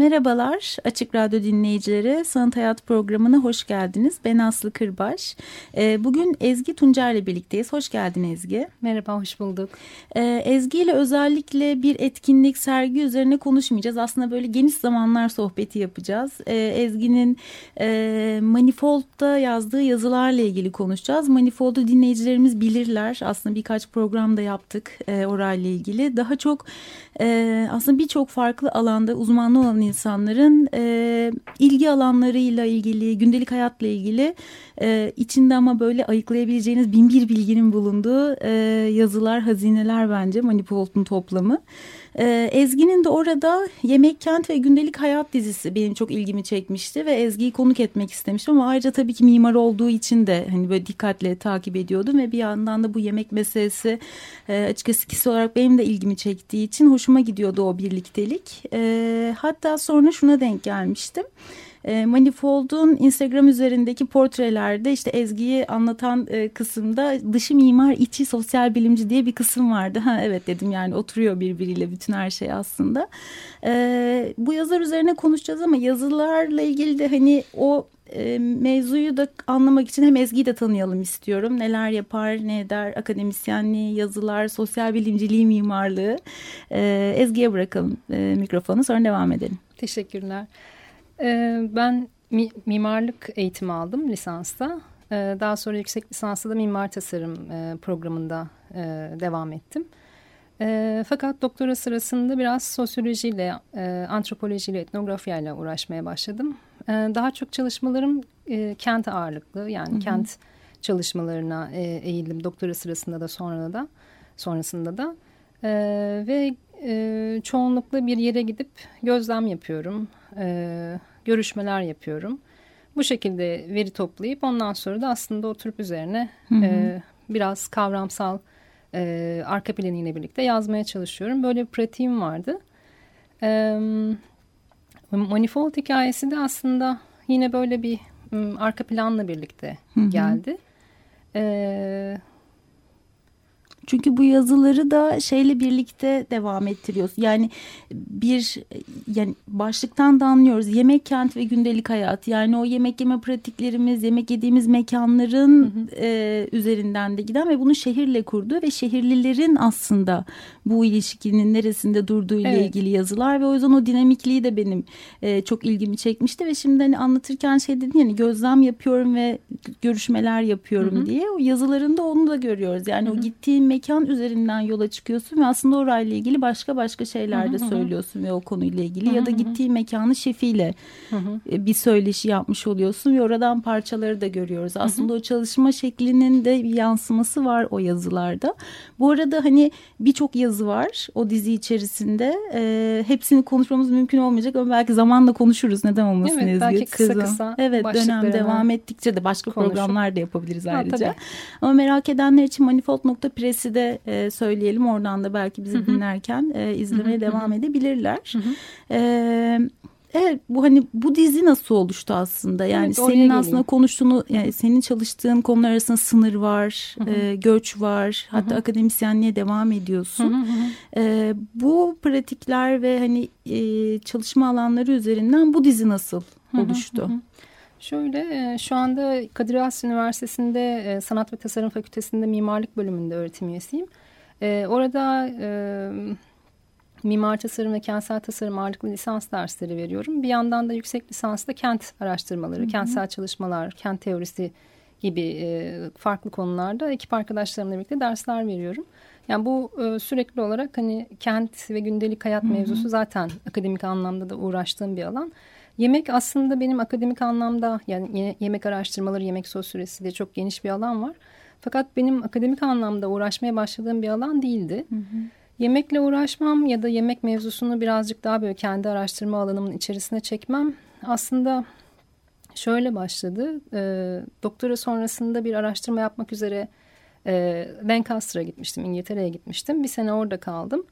Merhabalar Açık Radyo dinleyicileri. Sanat Hayat programına hoş geldiniz. Ben Aslı Kırbaş. Ee, bugün Ezgi Tuncer ile birlikteyiz. Hoş geldin Ezgi. Merhaba, hoş bulduk. Ee, Ezgi ile özellikle bir etkinlik, sergi üzerine konuşmayacağız. Aslında böyle geniş zamanlar sohbeti yapacağız. Ee, Ezgi'nin e, Manifold'da yazdığı yazılarla ilgili konuşacağız. Manifold'u dinleyicilerimiz bilirler. Aslında birkaç programda yaptık e, orayla ilgili. Daha çok e, aslında birçok farklı alanda uzmanlı olan insanların e, ilgi alanlarıyla ilgili, gündelik hayatla ilgili e, içinde ama böyle ayıklayabileceğiniz bin bir bilginin bulunduğu e, yazılar, hazineler bence Manifold'un toplamı. Ee, Ezgi'nin de orada Yemek Kent ve Gündelik Hayat dizisi benim çok ilgimi çekmişti ve Ezgi'yi konuk etmek istemiştim ama ayrıca tabii ki mimar olduğu için de hani böyle dikkatle takip ediyordum ve bir yandan da bu yemek meselesi e, açıkçası kişi olarak benim de ilgimi çektiği için hoşuma gidiyordu o birliktelik. E, hatta sonra şuna denk gelmiştim. E, Manifold'un Instagram üzerindeki portrelerde işte Ezgi'yi anlatan e, kısımda dışı mimar içi sosyal bilimci diye bir kısım vardı. Ha evet dedim yani oturuyor birbiriyle bütün her şey aslında. E, bu yazılar üzerine konuşacağız ama yazılarla ilgili de hani o e, mevzuyu da anlamak için hem Ezgi'yi de tanıyalım istiyorum. Neler yapar, ne eder, akademisyenliği, yazılar, sosyal bilimciliği, mimarlığı. Ezgi'ye bırakalım mikrofonu sonra devam edelim. Teşekkürler. Ee, ben mimarlık eğitimi aldım lisansta. Ee, daha sonra yüksek lisansta da mimar tasarım e, programında e, devam ettim. Ee, fakat doktora sırasında biraz sosyolojiyle, e, antropolojiyle, etnografyayla uğraşmaya başladım. Daha çok çalışmalarım kent ağırlıklı yani hı hı. kent çalışmalarına eğildim doktora sırasında da sonra da sonrasında da. Ve çoğunlukla bir yere gidip gözlem yapıyorum görüşmeler yapıyorum. Bu şekilde veri toplayıp ondan sonra da aslında oturup üzerine hı hı. E, biraz kavramsal e, arka planıyla birlikte yazmaya çalışıyorum. Böyle bir pratiğim vardı. E, Manifold hikayesi de aslında yine böyle bir arka planla birlikte hı hı. geldi. Çünkü bu yazıları da şeyle birlikte devam ettiriyoruz. Yani bir yani başlıktan da anlıyoruz. Yemek kent ve gündelik hayat. Yani o yemek yeme pratiklerimiz, yemek yediğimiz mekanların hı hı. E, üzerinden de giden ve bunu şehirle kurduğu ve şehirlilerin aslında bu ilişkinin neresinde durduğu ile evet. ilgili yazılar ve o yüzden o dinamikliği de benim e, çok ilgimi çekmişti ve şimdi hani anlatırken şey dedin yani gözlem yapıyorum ve görüşmeler yapıyorum hı hı. diye o yazılarında onu da görüyoruz. Yani hı hı. o gittiğin mekan üzerinden yola çıkıyorsun ve aslında orayla ilgili başka başka şeyler de söylüyorsun ve o konuyla ilgili ya da gittiğin mekanı şefiyle e, bir söyleşi yapmış oluyorsun ve oradan parçaları da görüyoruz. Aslında o çalışma şeklinin de bir yansıması var o yazılarda. Bu arada hani birçok yazı var o dizi içerisinde. E, hepsini konuşmamız mümkün olmayacak ama belki zamanla konuşuruz. Neden olmasın evet, Ezgi? Belki kısa kısa. Evet dönem devam ettikçe de başka Konuşup. programlar da yapabiliriz ayrıca. Ha, ama merak edenler için manifold.press'i de e, söyleyelim. Oradan da belki bizi Hı -hı. dinlerken e, izlemeye Hı -hı. devam edebilirler. Hı -hı. E, Evet bu hani bu dizi nasıl oluştu aslında yani evet, senin aslında geleyim. konuştuğunu yani senin çalıştığın konular arasında sınır var, hı hı. E, göç var, hı hı. hatta akademisyenliğe devam ediyorsun. Hı hı. E, bu pratikler ve hani e, çalışma alanları üzerinden bu dizi nasıl oluştu? Hı hı hı. Şöyle e, şu anda Kadir Has Üniversitesi'nde e, Sanat ve Tasarım Fakültesi'nde mimarlık bölümünde öğretim üyesiyim. E, orada mimar tasarım ve kentsel tasarım ağırlıklı lisans dersleri veriyorum. Bir yandan da yüksek lisansta kent araştırmaları, Hı -hı. kentsel çalışmalar, kent teorisi gibi farklı konularda ekip arkadaşlarımla birlikte dersler veriyorum. Yani bu sürekli olarak hani kent ve gündelik hayat Hı -hı. mevzusu zaten akademik anlamda da uğraştığım bir alan. Yemek aslında benim akademik anlamda yani yemek araştırmaları, yemek sosyolojisi de çok geniş bir alan var. Fakat benim akademik anlamda uğraşmaya başladığım bir alan değildi. Hı hı. Yemekle uğraşmam ya da yemek mevzusunu birazcık daha böyle kendi araştırma alanımın içerisine çekmem aslında şöyle başladı. E, doktora sonrasında bir araştırma yapmak üzere e, Lancaster'a gitmiştim, İngiltere'ye gitmiştim. Bir sene orada kaldım.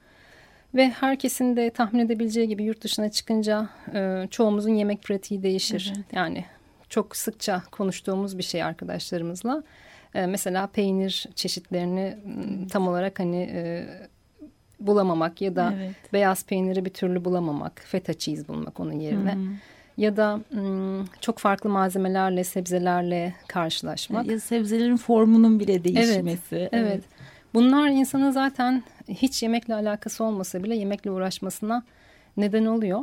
Ve herkesin de tahmin edebileceği gibi yurt dışına çıkınca e, çoğumuzun yemek pratiği değişir. Evet. Yani çok sıkça konuştuğumuz bir şey arkadaşlarımızla. E, mesela peynir çeşitlerini evet. tam olarak hani e, bulamamak ya da evet. beyaz peyniri bir türlü bulamamak, feta cheese bulmak onun yerine. Hı -hı. Ya da çok farklı malzemelerle, sebzelerle karşılaşmak. Ya sebzelerin formunun bile değişmesi. Evet, evet. evet. Bunlar insanın zaten hiç yemekle alakası olmasa bile yemekle uğraşmasına neden oluyor.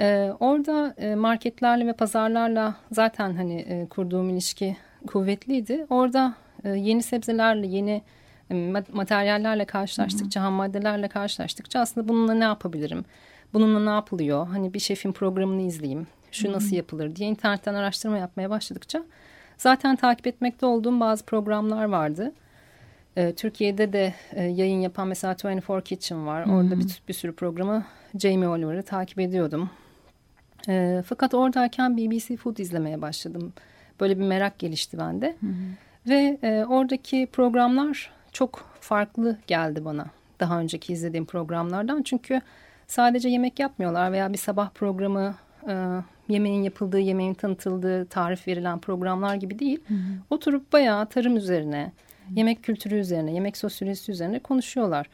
Ee, orada e, marketlerle ve pazarlarla zaten hani e, kurduğum ilişki kuvvetliydi. Orada e, yeni sebzelerle, yeni e, materyallerle karşılaştıkça, ham maddelerle karşılaştıkça aslında bununla ne yapabilirim? Bununla ne yapılıyor? Hani bir şefin programını izleyeyim. Şu Hı -hı. nasıl yapılır diye internetten araştırma yapmaya başladıkça zaten takip etmekte olduğum bazı programlar vardı. E, Türkiye'de de e, yayın yapan mesela 24 Kitchen var. Orada bir, bir sürü programı Jamie Oliver'ı takip ediyordum. E, fakat oradayken BBC Food izlemeye başladım. Böyle bir merak gelişti bende. Ve e, oradaki programlar çok farklı geldi bana. Daha önceki izlediğim programlardan. Çünkü sadece yemek yapmıyorlar veya bir sabah programı e, yemeğin yapıldığı, yemeğin tanıtıldığı, tarif verilen programlar gibi değil. Hı hı. Oturup bayağı tarım üzerine, yemek kültürü üzerine, yemek sosyolojisi üzerine konuşuyorlar.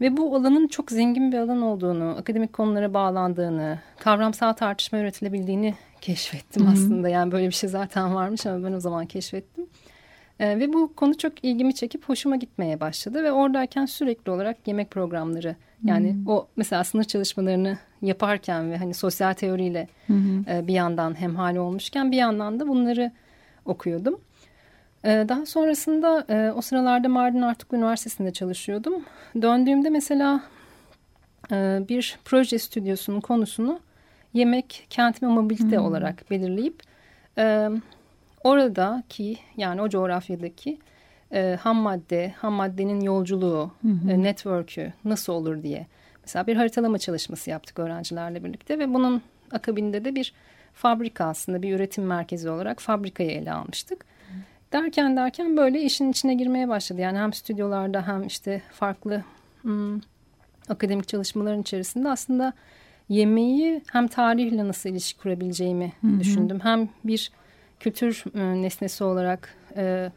Ve bu alanın çok zengin bir alan olduğunu, akademik konulara bağlandığını, kavramsal tartışma üretilebildiğini keşfettim Hı -hı. aslında. Yani böyle bir şey zaten varmış ama ben o zaman keşfettim. Ee, ve bu konu çok ilgimi çekip hoşuma gitmeye başladı. Ve oradayken sürekli olarak yemek programları yani -hı. o mesela sınır çalışmalarını yaparken ve hani sosyal teoriyle. E, bir yandan hemhal olmuşken bir yandan da bunları okuyordum. Ee, daha sonrasında e, o sıralarda Mardin Artuklu Üniversitesi'nde çalışıyordum. Döndüğümde mesela e, bir proje stüdyosunun konusunu yemek, kent ve mobilite hmm. olarak belirleyip e, oradaki yani o coğrafyadaki ham madde, ham maddenin yolculuğu, hmm. network'ü nasıl olur diye mesela bir haritalama çalışması yaptık öğrencilerle birlikte ve bunun akabinde de bir fabrika aslında bir üretim merkezi olarak fabrikayı ele almıştık. Derken derken böyle işin içine girmeye başladı. Yani hem stüdyolarda hem işte farklı hmm, akademik çalışmaların içerisinde aslında yemeği hem tarihle nasıl ilişki kurabileceğimi hı hı. düşündüm. Hem bir kültür e, nesnesi olarak e,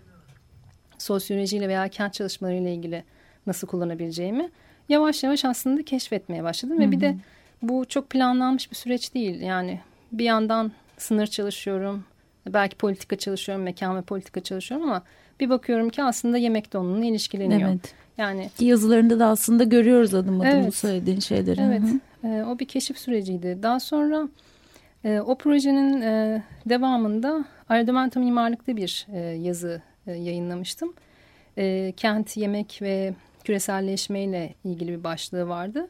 sosyolojiyle veya kent çalışmalarıyla ilgili nasıl kullanabileceğimi yavaş yavaş aslında keşfetmeye başladım. Hı hı. Ve bir de bu çok planlanmış bir süreç değil. Yani bir yandan sınır çalışıyorum, Belki politika çalışıyorum, mekan ve politika çalışıyorum ama bir bakıyorum ki aslında yemek de onunla ilişkileniyor. Evet. Yani yazılarında da aslında görüyoruz adım adım evet, bu söylediğin şeyleri. Evet. E, o bir keşif süreciydi. Daha sonra e, o projenin e, devamında Aradamento Mimarlık'ta bir e, yazı e, yayınlamıştım. E, kent, yemek ve küreselleşme ile ilgili bir başlığı vardı.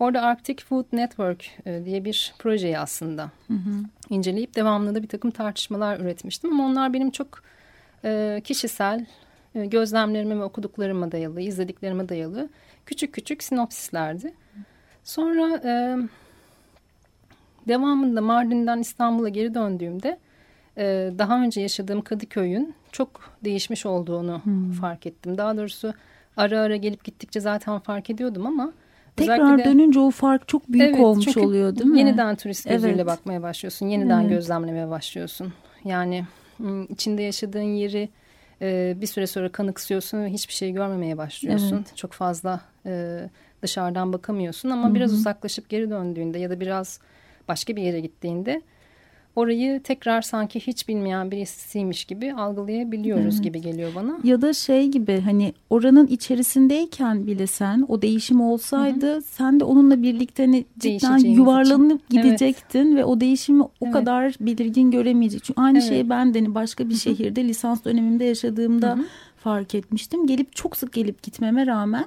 Orada Arctic Food Network e, diye bir projeyi aslında hı hı. inceleyip devamlı da bir takım tartışmalar üretmiştim. Ama onlar benim çok e, kişisel e, gözlemlerime ve okuduklarıma dayalı, izlediklerime dayalı küçük küçük sinopsislerdi. Sonra e, devamında Mardin'den İstanbul'a geri döndüğümde e, daha önce yaşadığım Kadıköy'ün çok değişmiş olduğunu hmm. fark ettim. Daha doğrusu ara ara gelip gittikçe zaten fark ediyordum ama Tekrar de, dönünce o fark çok büyük evet, olmuş oluyor değil mi? Yeniden turist gözüyle evet. bakmaya başlıyorsun. Yeniden evet. gözlemlemeye başlıyorsun. Yani içinde yaşadığın yeri e, bir süre sonra kanıksıyorsun ve hiçbir şey görmemeye başlıyorsun. Evet. Çok fazla e, dışarıdan bakamıyorsun ama Hı -hı. biraz uzaklaşıp geri döndüğünde ya da biraz başka bir yere gittiğinde orayı tekrar sanki hiç bilmeyen birisiymiş gibi algılayabiliyoruz evet. gibi geliyor bana. Ya da şey gibi hani oranın içerisindeyken bile sen o değişim olsaydı hı hı. sen de onunla birlikte hani cidden yuvarlanıp için. gidecektin evet. ve o değişimi o evet. kadar belirgin göremeyecek. Çünkü aynı evet. şeyi ben de hani başka bir hı hı. şehirde lisans dönemimde yaşadığımda hı hı fark etmiştim. Gelip çok sık gelip gitmeme rağmen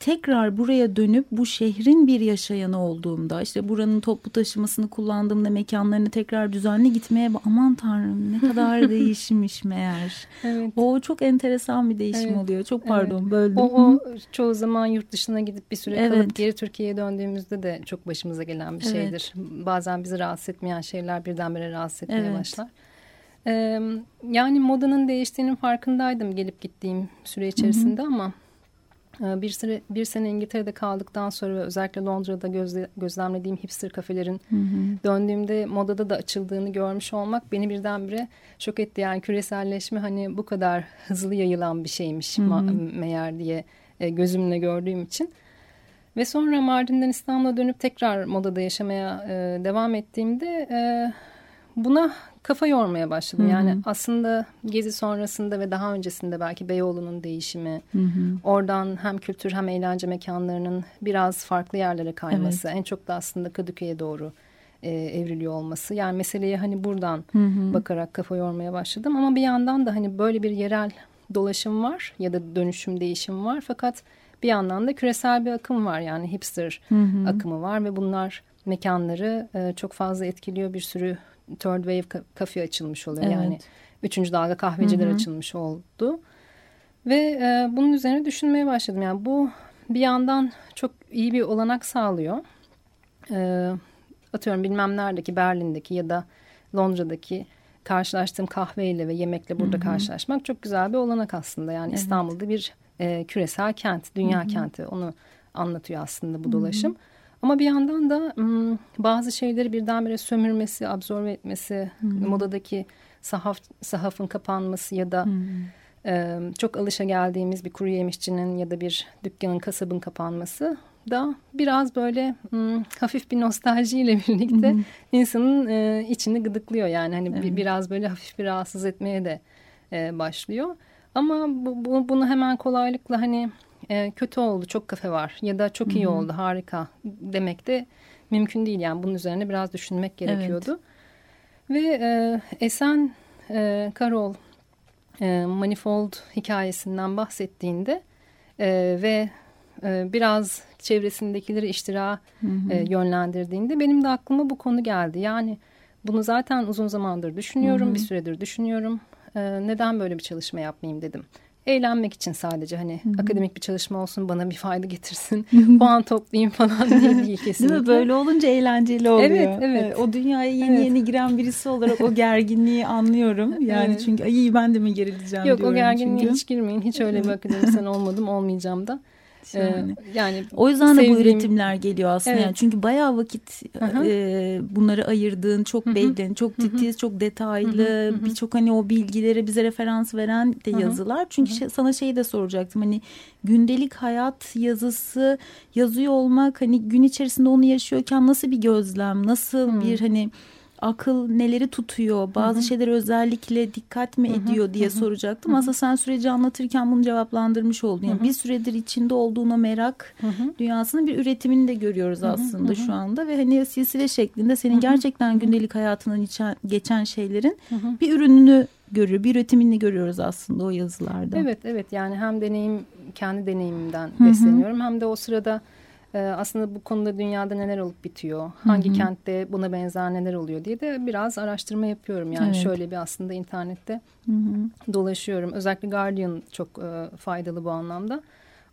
tekrar buraya dönüp bu şehrin bir yaşayanı olduğumda işte buranın toplu taşımasını kullandığımda mekanlarını tekrar düzenli gitmeye aman tanrım ne kadar değişmiş meğer. Evet. O çok enteresan bir değişim evet. oluyor. Çok pardon evet. böldüm. O, o çoğu zaman yurt dışına gidip bir süre evet. kalıp geri Türkiye'ye döndüğümüzde de çok başımıza gelen bir evet. şeydir. Bazen bizi rahatsız etmeyen şeyler birdenbire rahatsız etmeye evet. başlar. Ee, yani modanın değiştiğinin farkındaydım gelip gittiğim süre içerisinde Hı -hı. ama bir, süre, bir sene İngiltere'de kaldıktan sonra özellikle Londra'da gözle, gözlemlediğim hipster kafelerin hı hı. döndüğümde modada da açıldığını görmüş olmak beni birdenbire şok etti. Yani küreselleşme hani bu kadar hızlı yayılan bir şeymiş hı hı. meğer diye e, gözümle gördüğüm için. Ve sonra Mardin'den İstanbul'a dönüp tekrar modada yaşamaya e, devam ettiğimde e, buna kafa yormaya başladım. Hı hı. Yani aslında gezi sonrasında ve daha öncesinde belki Beyoğlu'nun değişimi, hı hı. oradan hem kültür hem eğlence mekanlarının biraz farklı yerlere kayması, evet. en çok da aslında Kadıköy'e doğru e, evriliyor olması. Yani meseleye hani buradan hı hı. bakarak kafa yormaya başladım. Ama bir yandan da hani böyle bir yerel dolaşım var ya da dönüşüm değişim var. Fakat bir yandan da küresel bir akım var yani hipster hı hı. akımı var ve bunlar mekanları e, çok fazla etkiliyor. Bir sürü third wave kafe açılmış oluyor. Evet. Yani üçüncü dalga kahveciler Hı -hı. açılmış oldu. Ve e, bunun üzerine düşünmeye başladım. Yani bu bir yandan çok iyi bir olanak sağlıyor. E, atıyorum bilmem neredeki Berlin'deki ya da Londra'daki karşılaştığım kahveyle ve yemekle burada Hı -hı. karşılaşmak çok güzel bir olanak aslında. Yani evet. İstanbul'da bir e, küresel kent, dünya Hı -hı. kenti onu anlatıyor aslında bu dolaşım. Hı -hı. Ama bir yandan da bazı şeyleri birdenbire sömürmesi, absorbe etmesi, hmm. modadaki sahaf, sahafın kapanması ya da hmm. çok alışa geldiğimiz bir kuru yemişçinin ya da bir dükkanın, kasabın kapanması da biraz böyle hafif bir nostaljiyle birlikte hmm. insanın içini gıdıklıyor. Yani hani evet. biraz böyle hafif bir rahatsız etmeye de başlıyor. Ama bu, bu, bunu hemen kolaylıkla hani e, kötü oldu çok kafe var ya da çok iyi Hı -hı. oldu harika demek de mümkün değil. Yani bunun üzerine biraz düşünmek gerekiyordu. Evet. Ve e, Esen e, Karol e, Manifold hikayesinden bahsettiğinde e, ve e, biraz çevresindekileri iştira hı hı. E, yönlendirdiğinde benim de aklıma bu konu geldi. Yani bunu zaten uzun zamandır düşünüyorum, hı hı. bir süredir düşünüyorum. E, neden böyle bir çalışma yapmayayım dedim eğlenmek için sadece hani Hı -hı. akademik bir çalışma olsun bana bir fayda getirsin puan toplayayım falan diye değil kesinlikle. Değil mi? Böyle olunca eğlenceli oluyor. Evet evet. O dünyaya yeni evet. yeni giren birisi olarak o gerginliği anlıyorum. Yani evet. çünkü iyi ben de mi gerileceğim Yok, diyorum o gerginliğe çünkü. hiç girmeyin. Hiç öyle bir akademisyen olmadım olmayacağım da. Yani. Ee, yani o yüzden sevdiğim... de bu üretimler geliyor aslında. Evet. Yani çünkü bayağı vakit e, bunları ayırdığın, çok belli, çok titiz, çok detaylı, birçok hani o bilgilere bize referans veren de yazılar. Çünkü Şey, sana şeyi de soracaktım. Hani gündelik hayat yazısı yazıyor olmak hani gün içerisinde onu yaşıyorken nasıl bir gözlem, nasıl bir hani akıl neleri tutuyor, bazı Hı -hı. şeyleri özellikle dikkat mi ediyor Hı -hı. diye Hı -hı. soracaktım. Hı -hı. Aslında sen süreci anlatırken bunu cevaplandırmış oldun. Yani bir süredir içinde olduğuna merak Hı -hı. dünyasının bir üretimini de görüyoruz aslında Hı -hı. şu anda ve hani silsile şeklinde senin Hı -hı. gerçekten gündelik hayatının içen, geçen şeylerin Hı -hı. bir ürününü görüyor, bir üretimini görüyoruz aslında o yazılarda. Evet, evet. Yani hem deneyim kendi deneyimimden Hı -hı. besleniyorum hem de o sırada ee, aslında bu konuda dünyada neler olup bitiyor, hangi Hı -hı. kentte buna benzer neler oluyor diye de biraz araştırma yapıyorum. Yani evet. şöyle bir aslında internette Hı -hı. dolaşıyorum. Özellikle Guardian çok e, faydalı bu anlamda.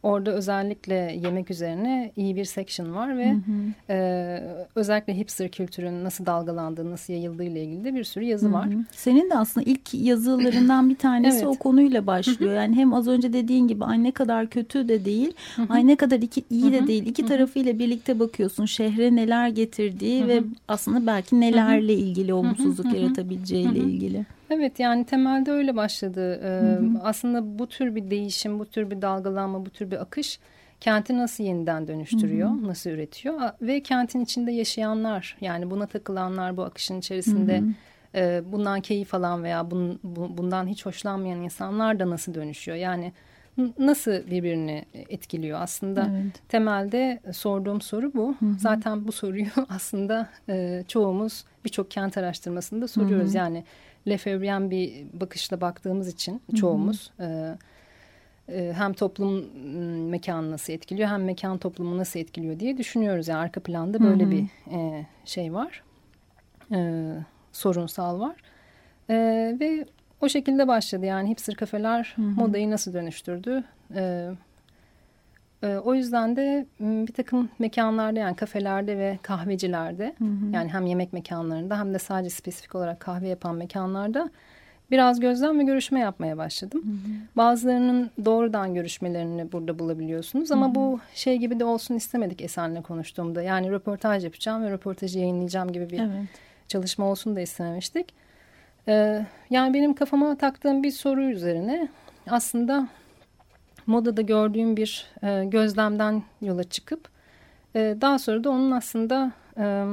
Orada özellikle yemek üzerine iyi bir section var ve hı hı. E, özellikle hipster kültürün nasıl dalgalandığı, nasıl yayıldığı ile ilgili de bir sürü yazı hı hı. var. Senin de aslında ilk yazılarından bir tanesi evet. o konuyla başlıyor. Hı hı. Yani hem az önce dediğin gibi ay ne kadar kötü de değil, hı hı. ay ne kadar iki, iyi hı hı. de değil. İki hı hı. tarafıyla birlikte bakıyorsun şehre neler getirdiği hı hı. ve aslında belki nelerle ilgili olumsuzluk hı hı. yaratabileceğiyle hı hı. ilgili. Evet yani temelde öyle başladı. Ee, hı hı. Aslında bu tür bir değişim, bu tür bir dalgalanma, bu tür bir akış kenti nasıl yeniden dönüştürüyor, hı hı. nasıl üretiyor ve kentin içinde yaşayanlar yani buna takılanlar bu akışın içerisinde hı hı. E, bundan keyif alan veya bun, bu, bundan hiç hoşlanmayan insanlar da nasıl dönüşüyor? Yani nasıl birbirini etkiliyor aslında evet. temelde sorduğum soru bu. Hı hı. Zaten bu soruyu aslında e, çoğumuz birçok kent araştırmasında soruyoruz. Hı hı. Yani Lefebvre'yen bir bakışla baktığımız için çoğumuz... Hı hı. E, e, hem toplum mekanı nasıl etkiliyor hem mekan toplumu nasıl etkiliyor diye düşünüyoruz. Yani arka planda böyle hı hı. bir e, şey var. E, sorunsal var. E, ve o şekilde başladı yani hipster kafeler hı hı. modayı nasıl dönüştürdü? E, o yüzden de bir takım mekanlarda yani kafelerde ve kahvecilerde hı hı. yani hem yemek mekanlarında hem de sadece spesifik olarak kahve yapan mekanlarda biraz gözlem ve görüşme yapmaya başladım. Hı hı. Bazılarının doğrudan görüşmelerini burada bulabiliyorsunuz ama hı hı. bu şey gibi de olsun istemedik Esen'le konuştuğumda. Yani röportaj yapacağım ve röportajı yayınlayacağım gibi bir evet. çalışma olsun da istememiştik. Ee, yani benim kafama taktığım bir soru üzerine aslında modada gördüğüm bir e, gözlemden yola çıkıp e, daha sonra da onun aslında e,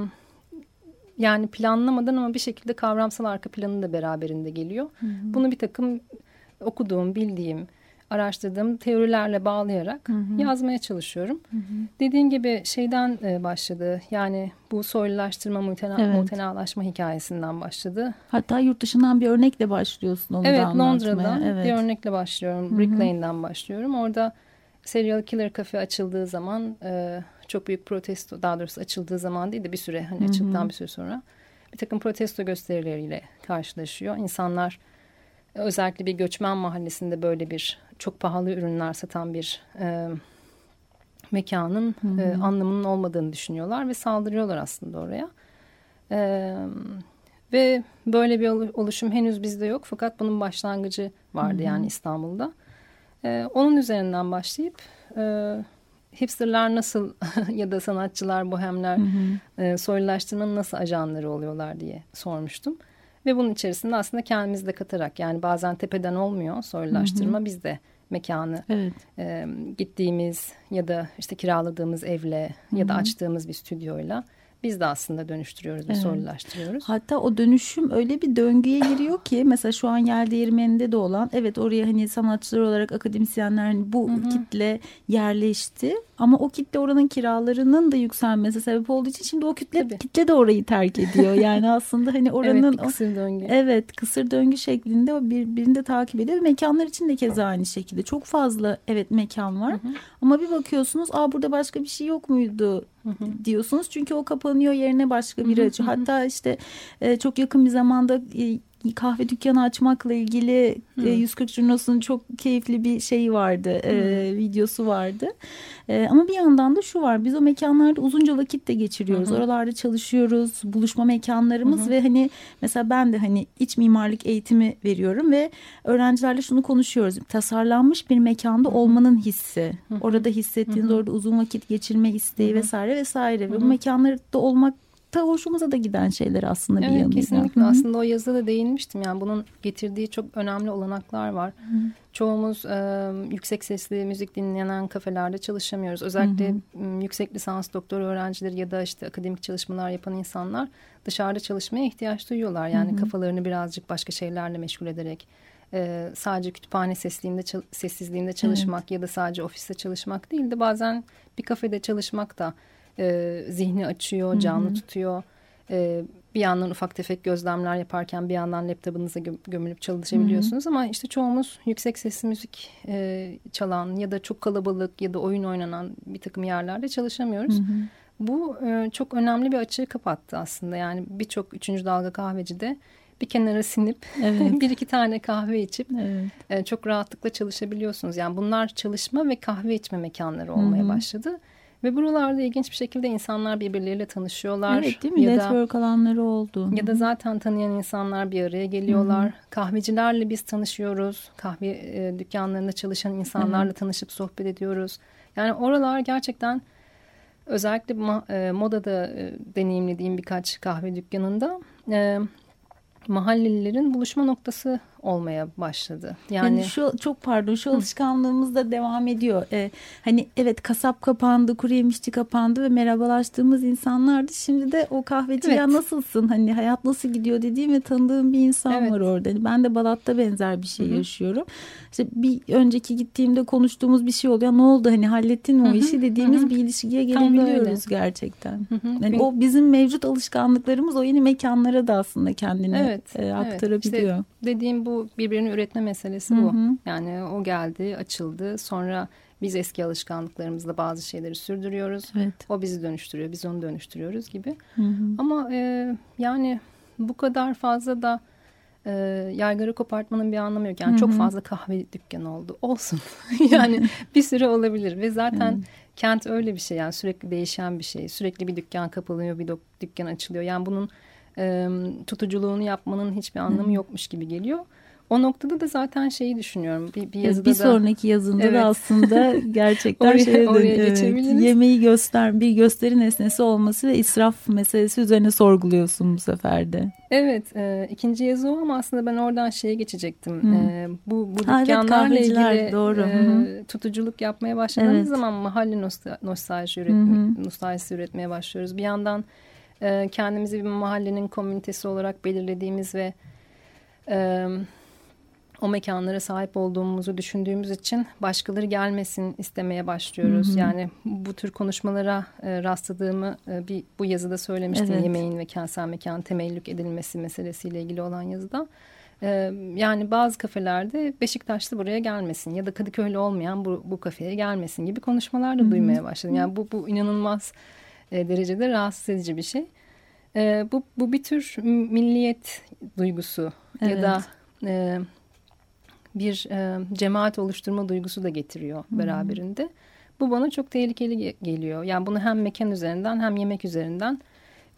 yani planlamadan ama bir şekilde kavramsal arka planı da beraberinde geliyor. Hı hı. Bunu bir takım okuduğum, bildiğim, araştırdığım teorilerle bağlayarak hı hı. yazmaya çalışıyorum. Hı hı. Dediğin gibi şeyden e, başladı. Yani bu soylulaştırma, mutena, evet. mutenalaşma hikayesinden başladı. Hatta yurt dışından bir örnekle başlıyorsun onu evet, da Londra'dan evet. bir örnekle başlıyorum. Hı hı. Brick Lane'den başlıyorum. Orada Serial Killer Cafe açıldığı zaman e, çok büyük protesto daha doğrusu açıldığı zaman değil de bir süre hani açıldıktan bir süre sonra bir takım protesto gösterileriyle karşılaşıyor. İnsanlar özellikle bir göçmen mahallesinde böyle bir çok pahalı ürünler satan bir e, mekanın hı hı. E, anlamının olmadığını düşünüyorlar ve saldırıyorlar aslında oraya. E, ve böyle bir oluşum henüz bizde yok fakat bunun başlangıcı vardı hı hı. yani İstanbul'da. E, onun üzerinden başlayıp e, hipsterler nasıl ya da sanatçılar, bohemler hı hı. E, soylulaştırmanın nasıl ajanları oluyorlar diye sormuştum. Ve bunun içerisinde aslında kendimizi de katarak yani bazen tepeden olmuyor soylulaştırma. Hı hı. Biz de mekanı evet. e, gittiğimiz ya da işte kiraladığımız evle hı hı. ya da açtığımız bir stüdyoyla biz de aslında dönüştürüyoruz ve evet. soylulaştırıyoruz. Hatta o dönüşüm öyle bir döngüye giriyor ki mesela şu an yer değirmeninde de olan evet oraya hani sanatçılar olarak akademisyenler hani bu hı hı. kitle yerleşti ama o kitle oranın kiralarının da yükselmesi sebep olduğu için şimdi o kitle Tabii. kitle de orayı terk ediyor. Yani aslında hani oranın evet, kısır döngü. Evet, kısır döngü şeklinde o birbirini de takip ediyor. Mekanlar için de keza aynı şekilde. Çok fazla evet mekan var. Hı hı. Ama bir bakıyorsunuz, "Aa burada başka bir şey yok muydu?" Hı hı. diyorsunuz. Çünkü o kapanıyor, yerine başka biri açıyor. Hatta işte e, çok yakın bir zamanda e, kahve dükkanı açmakla ilgili hmm. e, 140 Junos'un çok keyifli bir şeyi vardı, e, hmm. e, videosu vardı. E, ama bir yandan da şu var, biz o mekanlarda uzunca vakit de geçiriyoruz. Hmm. Oralarda çalışıyoruz, buluşma mekanlarımız hmm. ve hani mesela ben de hani iç mimarlık eğitimi veriyorum ve öğrencilerle şunu konuşuyoruz. Tasarlanmış bir mekanda hmm. olmanın hissi, hmm. orada hissettiğiniz, hmm. orada uzun vakit geçirme isteği hmm. vesaire vesaire ve bu mekanlarda olmak ta hoşumuza da giden şeyler aslında evet, bir yanıyla. Kesinlikle. Hı -hı. Aslında o yazıda da değinmiştim. Yani bunun getirdiği çok önemli olanaklar var. Hı -hı. Çoğumuz e, yüksek sesli müzik dinlenen kafelerde çalışamıyoruz. Özellikle Hı -hı. yüksek lisans doktor öğrencileri ya da işte akademik çalışmalar yapan insanlar dışarıda çalışmaya ihtiyaç duyuyorlar. Yani Hı -hı. kafalarını birazcık başka şeylerle meşgul ederek e, sadece kütüphane sesliğinde sessizliğinde çalışmak evet. ya da sadece ofiste çalışmak değil de bazen bir kafede çalışmak da e, zihni açıyor, canlı Hı -hı. tutuyor. E, bir yandan ufak tefek gözlemler yaparken bir yandan laptopunuza gö gömülüp çalışabiliyorsunuz. Hı -hı. Ama işte çoğumuz yüksek sesli müzik e, çalan ya da çok kalabalık ya da oyun oynanan bir takım yerlerde çalışamıyoruz. Hı -hı. Bu e, çok önemli bir açığı kapattı aslında. Yani birçok üçüncü dalga kahvecide bir kenara sinip evet. bir iki tane kahve içip evet. e, çok rahatlıkla çalışabiliyorsunuz. Yani bunlar çalışma ve kahve içme mekanları olmaya Hı -hı. başladı. Ve buralarda ilginç bir şekilde insanlar birbirleriyle tanışıyorlar. Evet değil mi? Ya Network da, alanları oldu. Ya da zaten tanıyan insanlar bir araya geliyorlar. Hı. Kahvecilerle biz tanışıyoruz. Kahve e, dükkanlarında çalışan insanlarla -hı. tanışıp sohbet ediyoruz. Yani oralar gerçekten özellikle ma, e, modada e, deneyimlediğim birkaç kahve dükkanında... E, mahallelilerin buluşma noktası olmaya başladı. Yani, yani şu çok pardon şu alışkanlığımız da devam ediyor. Ee, hani evet kasap kapandı, kuru yemişçi kapandı ve merhabalaştığımız insanlardı. Şimdi de o kahveci evet. ya nasılsın? Hani hayat nasıl gidiyor dediğim ve tanıdığım bir insan evet. var orada. Hani ben de Balat'ta benzer bir şey Hı -hı. yaşıyorum. İşte bir önceki gittiğimde konuştuğumuz bir şey oluyor. Ne oldu hani hallettin mi o işi dediğimiz Hı -hı. bir ilişkiye gelebiliyoruz gerçekten. Yani o bizim mevcut alışkanlıklarımız o yeni mekanlara da aslında kendini evet, e, aktarabiliyor. Evet. İşte dediğim bu birbirini üretme meselesi bu. Hı hı. Yani o geldi, açıldı. Sonra biz eski alışkanlıklarımızla bazı şeyleri sürdürüyoruz. Evet. O bizi dönüştürüyor, biz onu dönüştürüyoruz gibi. Hı hı. Ama e, yani bu kadar fazla da e, yaygara kopartmanın bir anlamı yok. Yani hı hı. çok fazla kahve dükkanı oldu. Olsun. yani bir süre olabilir ve zaten hı. kent öyle bir şey yani sürekli değişen bir şey. Sürekli bir dükkan kapanıyor, bir dükkan açılıyor. Yani bunun e, tutuculuğunu yapmanın hiçbir anlamı yokmuş gibi geliyor. O noktada da zaten şeyi düşünüyorum. Bir, bir yazıda bir sonraki yazında evet. da aslında gerçekten oraya, şeye oraya evet, yemeği göster bir gösteri nesnesi olması ve israf meselesi üzerine sorguluyorsun bu sefer de. Evet, e, ikinci yazı o ama aslında ben oradan şeye geçecektim. E, bu bu dükkanlarla evet, ilgili doğru. E, tutuculuk yapmaya başladığımız evet. zaman mahalle nostalji üretme, nostaljisi üretmeye başlıyoruz. Bir yandan e, kendimizi bir mahallenin komünitesi olarak belirlediğimiz ve e, o mekanlara sahip olduğumuzu düşündüğümüz için başkaları gelmesin istemeye başlıyoruz. Hı hı. Yani bu tür konuşmalara e, rastladığımı e, bir bu yazıda söylemiştim. Evet. Yemeğin ve kentsel mekan temellük edilmesi meselesiyle ilgili olan yazıda. E, yani bazı kafelerde Beşiktaşlı buraya gelmesin ya da Kadıköy'lü olmayan bu, bu kafeye gelmesin gibi konuşmalar da hı hı. duymaya başladım. Yani bu, bu inanılmaz e, derecede rahatsız edici bir şey. E, bu, bu bir tür milliyet duygusu evet. ya da... E, bir e, cemaat oluşturma duygusu da getiriyor hmm. beraberinde. Bu bana çok tehlikeli geliyor. Yani bunu hem mekan üzerinden hem yemek üzerinden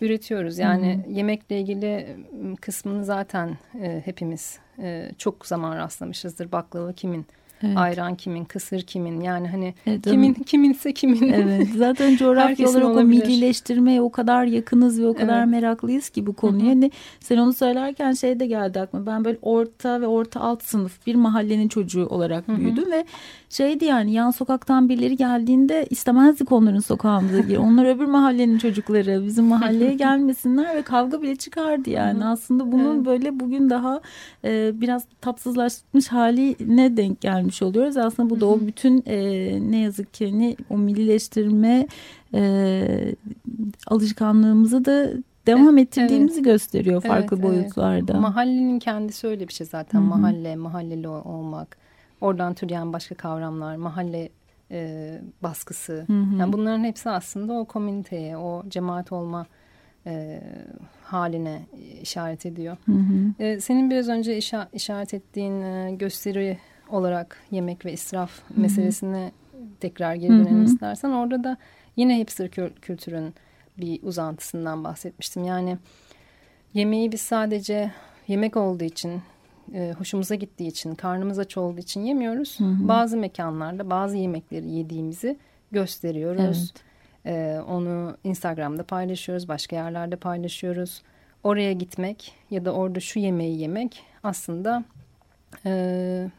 üretiyoruz. Yani hmm. yemekle ilgili kısmını zaten e, hepimiz e, çok zaman rastlamışızdır. Baklava kimin? Evet. Ayran kimin, kısır kimin yani hani evet, kimin kiminse kimin. Evet. Zaten coğrafya olarak olabilir. o millileştirmeye o kadar yakınız ve o kadar evet. meraklıyız ki bu konuya. Hani sen onu söylerken şey de geldi aklıma. Ben böyle orta ve orta alt sınıf bir mahallenin çocuğu olarak Hı -hı. büyüdüm ve şeydi yani yan sokaktan birileri geldiğinde istemezdik onların sokağımıza gir. Onlar öbür mahallenin çocukları bizim mahalleye gelmesinler ve kavga bile çıkardı yani. Aslında bunun evet. böyle bugün daha e, biraz tatsızlaşmış haline denk gelmiş oluyoruz. Aslında bu da o bütün e, ne yazık ki ne o millileştirme e, alışkanlığımızı da devam ettirdiğimizi evet. gösteriyor farklı evet, boyutlarda. Evet. Mahallenin kendisi öyle bir şey zaten. Hı -hı. Mahalle, mahalleli olmak. Oradan türeyen başka kavramlar, mahalle e, baskısı. Hı hı. Yani bunların hepsi aslında o komüniteye, o cemaat olma e, haline işaret ediyor. Hı hı. E, senin biraz önce işa, işaret ettiğin e, gösteri olarak yemek ve israf hı hı. meselesine tekrar geri dönelim istersen. Orada da yine hipster kültürün bir uzantısından bahsetmiştim. Yani yemeği biz sadece yemek olduğu için e, hoşumuza gittiği için, karnımız aç olduğu için yemiyoruz. Hı hı. Bazı mekanlarda bazı yemekleri yediğimizi gösteriyoruz. Evet. E, onu Instagram'da paylaşıyoruz, başka yerlerde paylaşıyoruz. Oraya gitmek ya da orada şu yemeği yemek aslında e,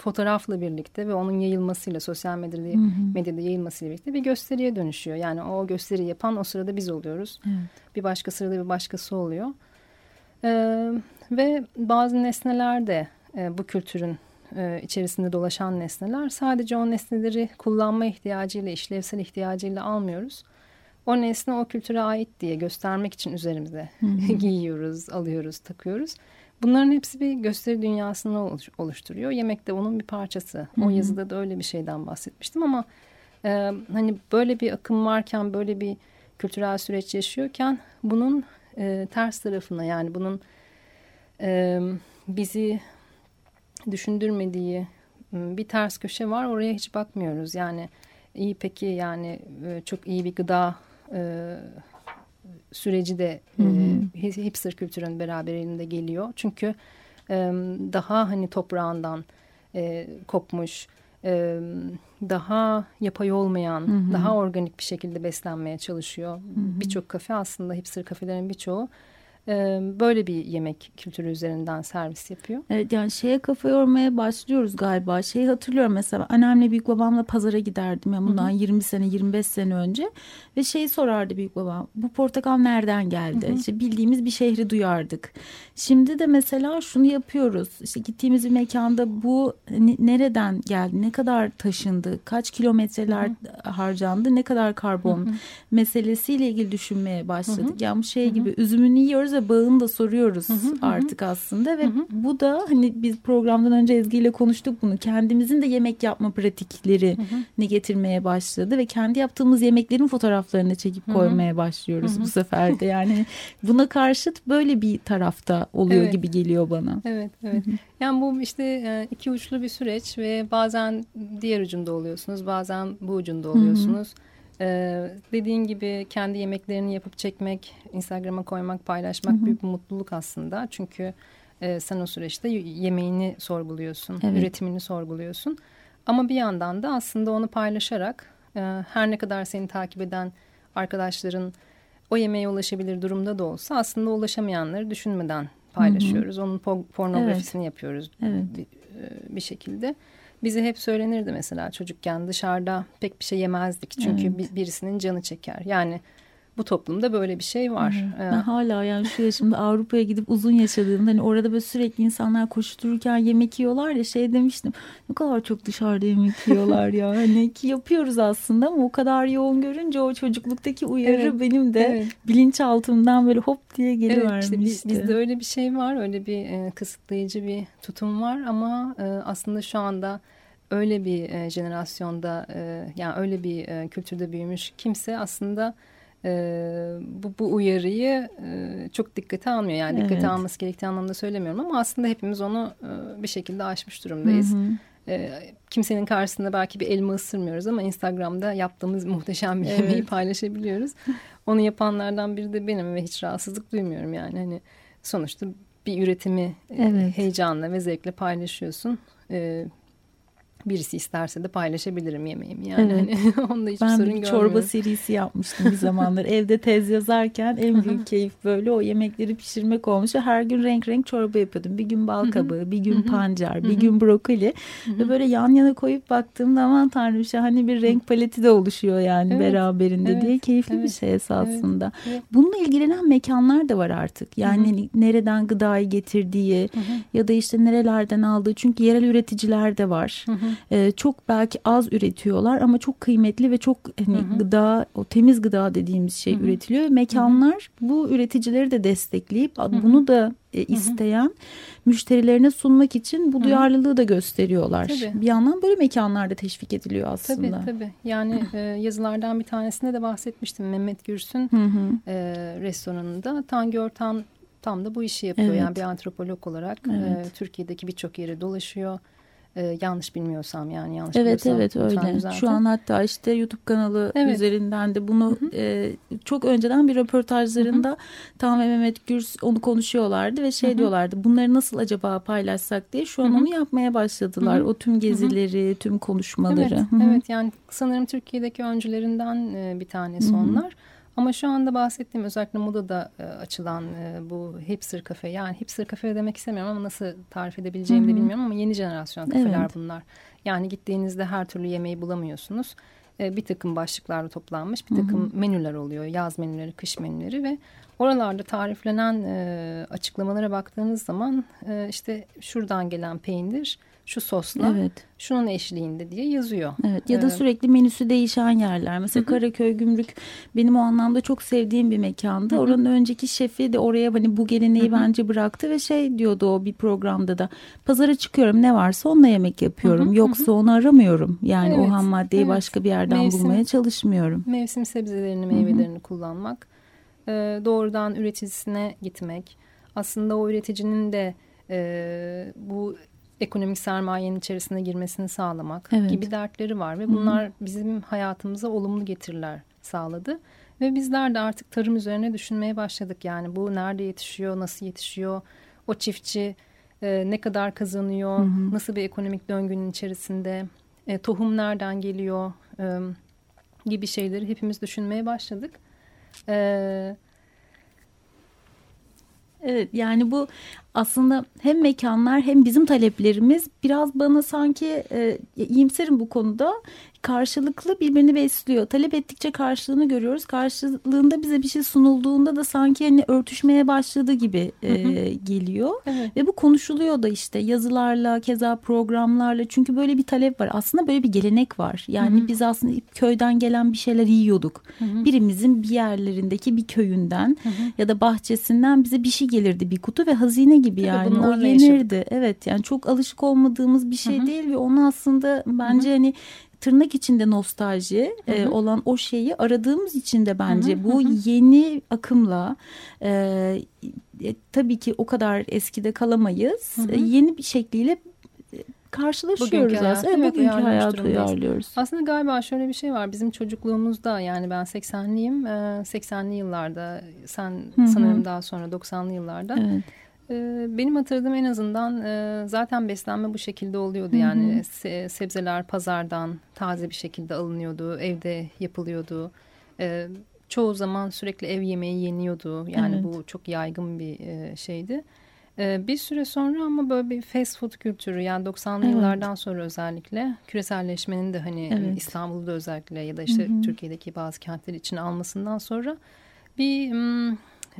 fotoğrafla birlikte ve onun yayılmasıyla sosyal medyada, hı hı. medyada yayılmasıyla birlikte bir gösteriye dönüşüyor. Yani o gösteri yapan o sırada biz oluyoruz. Evet. Bir başka sırada bir başkası oluyor. Ee, ve bazı nesneler de e, bu kültürün e, içerisinde dolaşan nesneler sadece o nesneleri kullanma ihtiyacıyla, işlevsel ihtiyacıyla almıyoruz. O nesne o kültüre ait diye göstermek için üzerimize giyiyoruz, alıyoruz, takıyoruz. Bunların hepsi bir gösteri dünyasını oluşturuyor. Yemek de onun bir parçası. Hı hı. O yazıda da öyle bir şeyden bahsetmiştim ama e, hani böyle bir akım varken, böyle bir kültürel süreç yaşıyorken bunun e, ters tarafına yani bunun e, bizi düşündürmediği bir ters köşe var. Oraya hiç bakmıyoruz. Yani iyi peki yani e, çok iyi bir gıda e, süreci de hı hı. E, hipster kültürün beraberinde geliyor. Çünkü e, daha hani toprağından e, kopmuş, e, daha yapay olmayan, hı hı. daha organik bir şekilde beslenmeye çalışıyor. Birçok kafe aslında hipster kafelerin birçoğu böyle bir yemek kültürü üzerinden servis yapıyor. Evet yani şeye kafa yormaya başlıyoruz galiba. Şeyi hatırlıyorum mesela annemle büyük babamla pazara giderdim ya bundan Hı -hı. 20 sene 25 sene önce ve şeyi sorardı büyük babam. Bu portakal nereden geldi? Hı -hı. İşte bildiğimiz bir şehri duyardık. Şimdi de mesela şunu yapıyoruz. İşte gittiğimiz bir mekanda bu nereden geldi? Ne kadar taşındı? Kaç kilometreler Hı -hı. harcandı? Ne kadar karbon Hı -hı. meselesiyle ilgili düşünmeye başladık. Hı -hı. Yani bu şey Hı -hı. gibi üzümünü yiyoruz ve bağını da soruyoruz hı hı, artık hı. aslında ve hı hı. bu da hani biz programdan önce Ezgi ile konuştuk bunu. Kendimizin de yemek yapma pratikleri ne getirmeye başladı ve kendi yaptığımız yemeklerin fotoğraflarını çekip hı hı. koymaya başlıyoruz hı hı. bu sefer de. Yani buna karşıt böyle bir tarafta oluyor evet. gibi geliyor bana. Evet, evet. Hı hı. Yani bu işte e, iki uçlu bir süreç ve bazen diğer ucunda oluyorsunuz, bazen bu ucunda oluyorsunuz. Hı hı. Ee, dediğin gibi kendi yemeklerini yapıp çekmek, Instagram'a koymak, paylaşmak hı hı. büyük bir mutluluk aslında. Çünkü e, sen o süreçte yemeğini sorguluyorsun, evet. üretimini sorguluyorsun. Ama bir yandan da aslında onu paylaşarak e, her ne kadar seni takip eden arkadaşların o yemeğe ulaşabilir durumda da olsa aslında ulaşamayanları düşünmeden paylaşıyoruz. Hı hı. Onun pornografisini evet. yapıyoruz evet. Bir, e, bir şekilde. Bize hep söylenirdi mesela çocukken dışarıda pek bir şey yemezdik. Çünkü evet. birisinin canı çeker. Yani bu toplumda böyle bir şey var. Evet. Ben hala yani şu yaşımda Avrupa'ya gidip uzun yaşadığımda hani orada böyle sürekli insanlar koştururken yemek yiyorlar ya şey demiştim. Ne kadar çok dışarıda yemek yiyorlar ya. Hani ki yapıyoruz aslında ama o kadar yoğun görünce o çocukluktaki uyarı evet. benim de evet. bilinçaltımdan böyle hop diye gelivermişti. Evet, işte bizde öyle bir şey var. Öyle bir e, kısıtlayıcı bir tutum var ama e, aslında şu anda öyle bir e, jenerasyonda e, yani öyle bir e, kültürde büyümüş kimse aslında e, bu, bu uyarıyı e, çok dikkate almıyor. Yani evet. dikkate alması gerektiği anlamda söylemiyorum ama aslında hepimiz onu e, bir şekilde aşmış durumdayız. Hı hı. E, kimsenin karşısında belki bir elma ısırmıyoruz ama Instagram'da yaptığımız muhteşem bir evet. yemeği paylaşabiliyoruz. Onu yapanlardan biri de benim ve hiç rahatsızlık duymuyorum yani. Hani sonuçta bir üretimi e, evet. heyecanla ve zevkle paylaşıyorsun. E, birisi isterse de paylaşabilirim yemeğimi yani. Evet. Hani onda hiçbir ben sorun görmüyorum. Ben çorba serisi yapmıştım bir zamanlar. Evde tez yazarken en büyük keyif böyle o yemekleri pişirmek olmuş. Ve her gün renk renk çorba yapıyordum. Bir gün bal kabağı, bir gün pancar, bir gün brokoli. Ve böyle yan yana koyup baktığımda aman tanrım şahane bir renk paleti de oluşuyor yani evet. beraberinde evet. diye. Keyifli evet. bir şey esasında. Evet. Evet. Bununla ilgilenen mekanlar da var artık. Yani hani nereden gıdayı getirdiği ya da işte nerelerden aldığı. Çünkü yerel üreticiler de var. Hı hı e, çok belki az üretiyorlar ama çok kıymetli ve çok hani hı hı. gıda o temiz gıda dediğimiz şey hı hı. üretiliyor. Mekanlar hı hı. bu üreticileri de destekleyip hı hı. bunu da e, isteyen hı hı. müşterilerine sunmak için bu duyarlılığı da gösteriyorlar. Tabii. Bir yandan böyle mekanlarda teşvik ediliyor aslında. Tabii tabii. Yani e, yazılardan bir tanesinde de bahsetmiştim. Mehmet Gürsün hı hı. E, restoranında Tangi Ortam tam da bu işi yapıyor. Evet. Yani bir antropolog olarak evet. e, Türkiye'deki birçok yere dolaşıyor ee, yanlış bilmiyorsam yani yanlış Evet evet öyle. Şu an hatta işte YouTube kanalı evet. üzerinden de bunu hı hı. E, çok önceden bir röportajlarında hı ve Mehmet Gürs onu konuşuyorlardı ve şey hı hı. diyorlardı. Bunları nasıl acaba paylaşsak diye şu an hı hı. onu yapmaya başladılar. Hı hı. O tüm gezileri, hı hı. tüm konuşmaları. Evet, hı hı. evet yani sanırım Türkiye'deki öncülerinden e, bir tanesi hı hı. onlar. Ama şu anda bahsettiğim özellikle modada e, açılan e, bu hipster kafe yani hipster kafe demek istemiyorum ama nasıl tarif edebileceğimi Hı -hı. de bilmiyorum ama yeni jenerasyon kafeler evet. bunlar. Yani gittiğinizde her türlü yemeği bulamıyorsunuz. E, bir takım başlıklarla toplanmış bir takım Hı -hı. menüler oluyor. Yaz menüleri, kış menüleri ve oralarda tariflenen e, açıklamalara baktığınız zaman e, işte şuradan gelen peynir şu sosla evet. şunun eşliğinde diye yazıyor. Evet ya da ee, sürekli menüsü değişen yerler. Mesela hı. Karaköy Gümrük benim o anlamda çok sevdiğim bir mekandı. Hı. Oranın önceki şefi de oraya hani bu geleneği hı. bence bıraktı ve şey diyordu o bir programda da pazara çıkıyorum ne varsa onunla yemek yapıyorum. Hı. Yoksa onu aramıyorum. Yani evet. o ham maddeyi evet. başka bir yerden Mevsim, bulmaya çalışmıyorum. Mevsim sebzelerini, meyvelerini hı. kullanmak. E, doğrudan üreticisine gitmek. Aslında o üreticinin de e, bu ekonomik sermayenin içerisine girmesini sağlamak evet. gibi dertleri var ve bunlar Hı -hı. bizim hayatımıza olumlu getiriler sağladı. Ve bizler de artık tarım üzerine düşünmeye başladık. Yani bu nerede yetişiyor, nasıl yetişiyor, o çiftçi e, ne kadar kazanıyor, Hı -hı. nasıl bir ekonomik döngünün içerisinde, e, tohum nereden geliyor e, gibi şeyleri hepimiz düşünmeye başladık. Evet Evet yani bu aslında hem mekanlar hem bizim taleplerimiz biraz bana sanki e, iyimserim bu konuda karşılıklı birbirini besliyor. Talep ettikçe karşılığını görüyoruz. Karşılığında bize bir şey sunulduğunda da sanki hani örtüşmeye başladı gibi e, geliyor. Evet. Ve bu konuşuluyor da işte yazılarla, keza programlarla. Çünkü böyle bir talep var. Aslında böyle bir gelenek var. Yani hı hı. biz aslında köyden gelen bir şeyler yiyorduk. Hı hı. Birimizin bir yerlerindeki bir köyünden hı hı. ya da bahçesinden bize bir şey gelirdi bir kutu ve hazine gibi yani. Tabii o yenirdi. Yaşadık. Evet yani çok alışık olmadığımız bir şey hı hı. değil ve onu aslında bence hı hı. hani tırnak içinde nostalji hı hı. E, olan o şeyi aradığımız için de bence hı hı. bu yeni akımla e, e, tabii ki o kadar eskide kalamayız. Hı hı. E, yeni bir şekliyle karşılaşıyoruz bugünkü aslında. Evet, bugünkü hayatı uyarlıyoruz. Aslında galiba şöyle bir şey var. Bizim çocukluğumuzda yani ben 80'liyim. 80'li yıllarda sen Hı -hı. sanırım daha sonra 90'lı yıllarda. Evet. Benim hatırladığım en azından zaten beslenme bu şekilde oluyordu. Hı hı. Yani sebzeler pazardan taze bir şekilde alınıyordu, evde yapılıyordu. Çoğu zaman sürekli ev yemeği yeniyordu. Yani evet. bu çok yaygın bir şeydi. Bir süre sonra ama böyle bir fast food kültürü yani 90'lı evet. yıllardan sonra özellikle küreselleşmenin de hani evet. İstanbul'da özellikle ya da işte hı hı. Türkiye'deki bazı kentler için almasından sonra bir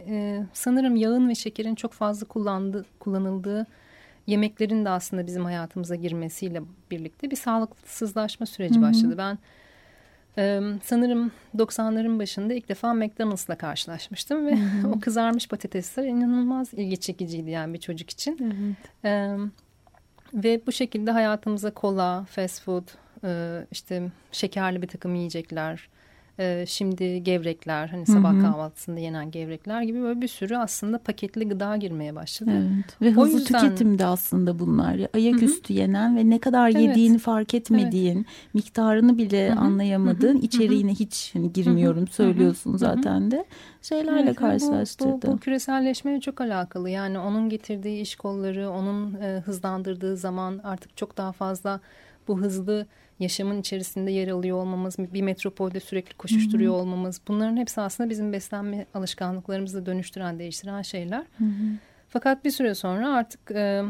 e, sanırım yağın ve şekerin çok fazla kullandı, kullanıldığı yemeklerin de aslında bizim hayatımıza girmesiyle birlikte bir sağlıksızlaşma süreci Hı -hı. başladı. Ben e, sanırım 90'ların başında ilk defa McDonald's'la karşılaşmıştım ve Hı -hı. o kızarmış patatesler inanılmaz ilgi çekiciydi yani bir çocuk için. Evet. E, ve bu şekilde hayatımıza kola, fast food, e, işte şekerli bir takım yiyecekler, e, şimdi gevrekler hani sabah Hı -hı. kahvaltısında yenen gevrekler gibi böyle bir sürü aslında paketli gıda girmeye başladı. Evet. Ve hızlı yüzden... tüketimde aslında bunlar. Ayaküstü yenen ve ne kadar evet. yediğini fark etmediğin, evet. miktarını bile Hı -hı. anlayamadığın, Hı -hı. içeriğine hiç hani girmiyorum söylüyorsun Hı -hı. zaten de şeylerle evet, karşılaştırdı. Bu, bu, bu küreselleşmeye çok alakalı. Yani onun getirdiği iş kolları, onun e, hızlandırdığı zaman artık çok daha fazla bu hızlı yaşamın içerisinde yer alıyor olmamız, bir metropolde sürekli koşuşturuyor Hı -hı. olmamız bunların hepsi aslında bizim beslenme alışkanlıklarımızı dönüştüren, değiştiren şeyler. Hı -hı. Fakat bir süre sonra artık e,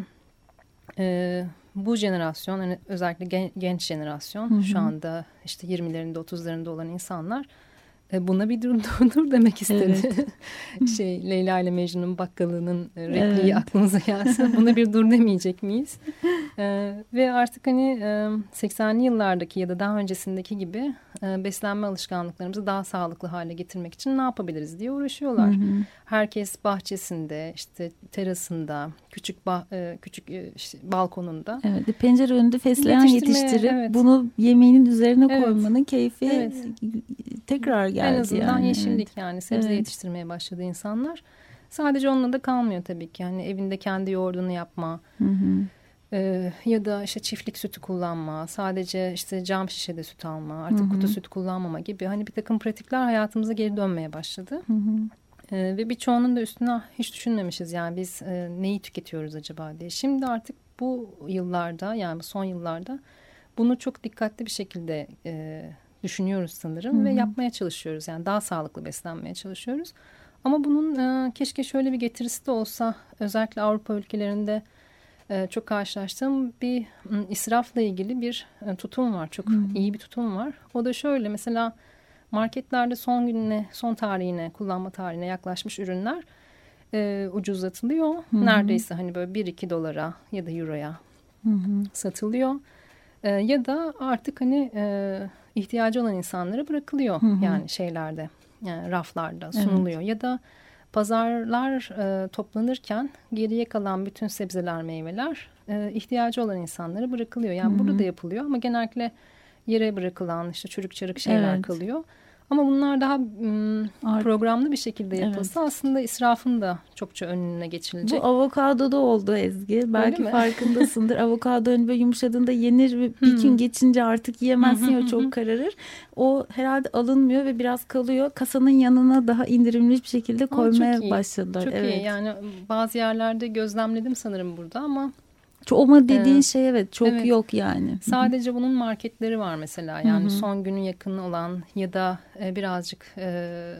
e, bu jenerasyon hani özellikle gen, genç jenerasyon Hı -hı. şu anda işte 20'lerinde 30'larında olan insanlar buna bir dur, dur demek istedi. Evet. şey Leyla ile Mecnun'un bakkalının e, repliği evet. aklınıza gelsin. Buna bir dur demeyecek miyiz? ee, ve artık hani 80'li yıllardaki ya da daha öncesindeki gibi e, beslenme alışkanlıklarımızı daha sağlıklı hale getirmek için ne yapabiliriz diye uğraşıyorlar. Hı hı. Herkes bahçesinde, işte terasında, küçük bah, e, küçük e, işte, balkonunda. Evet, pencere önünde fesleğen yetiştirip evet. bunu yemeğinin üzerine evet. koymanın keyfi evet. tekrar geldi. En azından yani. yeşillik evet. yani sebze evet. yetiştirmeye başladı insanlar. Sadece onunla da kalmıyor tabii ki. Yani evinde kendi yoğurdunu yapma. Hı hı. Ee, ya da işte çiftlik sütü kullanma, sadece işte cam şişede süt alma, artık hı hı. kutu süt kullanmama gibi hani bir takım pratikler hayatımıza geri dönmeye başladı. Hı hı. Ee, ve birçoğunun da üstüne hiç düşünmemişiz yani biz e, neyi tüketiyoruz acaba diye. Şimdi artık bu yıllarda yani son yıllarda bunu çok dikkatli bir şekilde e, düşünüyoruz sanırım hı hı. ve yapmaya çalışıyoruz. Yani daha sağlıklı beslenmeye çalışıyoruz. Ama bunun e, keşke şöyle bir getirisi de olsa özellikle Avrupa ülkelerinde e, çok karşılaştığım bir israfla ilgili bir e, tutum var. Çok hmm. iyi bir tutum var. O da şöyle mesela marketlerde son gününe, son tarihine, kullanma tarihine yaklaşmış ürünler e, ucuzlatılıyor. Hmm. Neredeyse hani böyle 1-2 dolara ya da euroya hmm. satılıyor. E, ya da artık hani e, ihtiyacı olan insanlara bırakılıyor hmm. yani şeylerde, yani raflarda sunuluyor. Evet. Ya da Pazarlar e, toplanırken geriye kalan bütün sebzeler, meyveler e, ihtiyacı olan insanlara bırakılıyor. Yani Hı -hı. burada da yapılıyor ama genellikle yere bırakılan işte çürük çarık şeyler evet. kalıyor. Ama bunlar daha ım, programlı bir şekilde yapılsa evet. aslında israfın da çokça önüne geçilecek. Bu avokado da oldu Ezgi. Belki farkındasındır. avokado önü böyle yumuşadığında yenir ve bir gün geçince artık yiyemezsin ya çok kararır. O herhalde alınmıyor ve biraz kalıyor. Kasanın yanına daha indirimli bir şekilde koymaya Aa, başladılar. Çok evet. iyi. Yani bazı yerlerde gözlemledim sanırım burada ama ama dediğin evet. şey evet çok evet. yok yani. Sadece bunun marketleri var mesela yani Hı -hı. son günü yakın olan ya da e, birazcık e,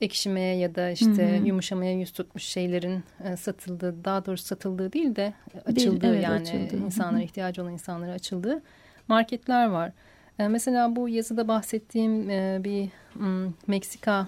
ekşimeye ya da işte hı hı. yumuşamaya yüz tutmuş şeylerin e, satıldığı daha doğrusu satıldığı değil de açıldığı değil, evet, yani açıldı. insanlara ihtiyacı olan insanlara açıldığı marketler var. E, mesela bu yazıda bahsettiğim e, bir m, Meksika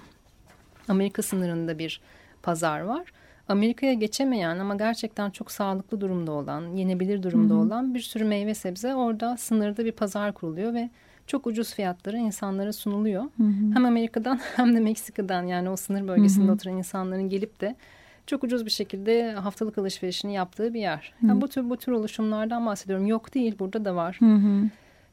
Amerika sınırında bir pazar var. Amerika'ya geçemeyen ama gerçekten çok sağlıklı durumda olan, yenebilir durumda Hı -hı. olan bir sürü meyve sebze orada sınırda bir pazar kuruluyor ve çok ucuz fiyatlara insanlara sunuluyor. Hı hı. Hem Amerika'dan hem de Meksika'dan yani o sınır bölgesinde hı hı. oturan insanların gelip de çok ucuz bir şekilde haftalık alışverişini yaptığı bir yer. Yani bu tür bu tür oluşumlardan bahsediyorum. Yok değil burada da var. Hı hı.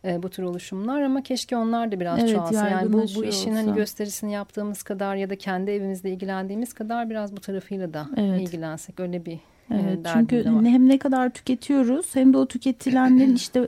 E, bu tür oluşumlar ama keşke onlar da biraz evet, çoğalsa. Yani bu, bu işin hani gösterisini yaptığımız kadar ya da kendi evimizde ilgilendiğimiz kadar biraz bu tarafıyla da evet. ilgilensek öyle bir Evet, çünkü hem ne kadar tüketiyoruz hem de o tüketilenlerin işte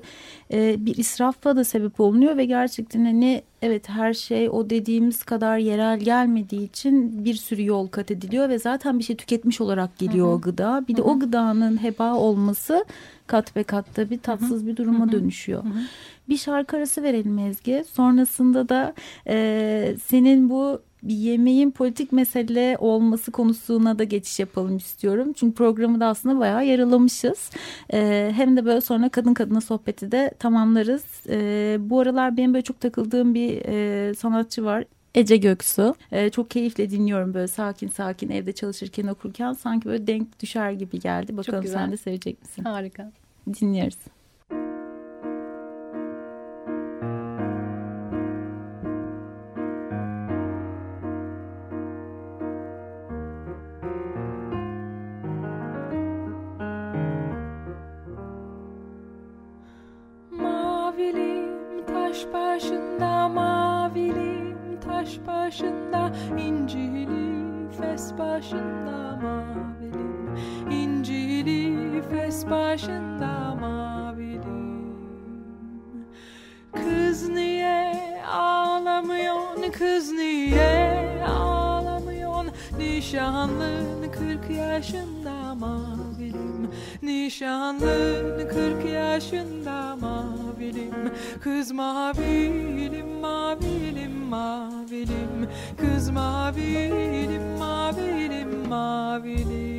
e, bir israfla da sebep olunuyor ve gerçekten hani evet her şey o dediğimiz kadar yerel gelmediği için bir sürü yol kat ediliyor ve zaten bir şey tüketmiş olarak geliyor Hı -hı. o gıda. Bir de Hı -hı. o gıdanın heba olması kat ve katta bir tatsız Hı -hı. bir duruma Hı -hı. dönüşüyor. Hı -hı. Bir şarkı arası verelim Ezgi. Sonrasında da e, senin bu bir yemeğin politik mesele olması konusuna da geçiş yapalım istiyorum. Çünkü programı da aslında bayağı yaralamışız. E, hem de böyle sonra kadın kadına sohbeti de tamamlarız. E, bu aralar benim böyle çok takıldığım bir e, sanatçı var. Ece Göksu. Ee, çok keyifle dinliyorum böyle sakin sakin evde çalışırken okurken sanki böyle denk düşer gibi geldi. Bakalım sen de sevecek misin? Harika. Dinliyoruz. Başında incili fes başında mavilim. İncili fes başında mavilim. Kız niye ağlamıyorsun kız niye ağlamıyorsun? Nişanlın kırk yaşında mavilim. Nişanlın kırk yaşında kız mavilim mavilim mavilim. Kız mavilim mavilim Mavilim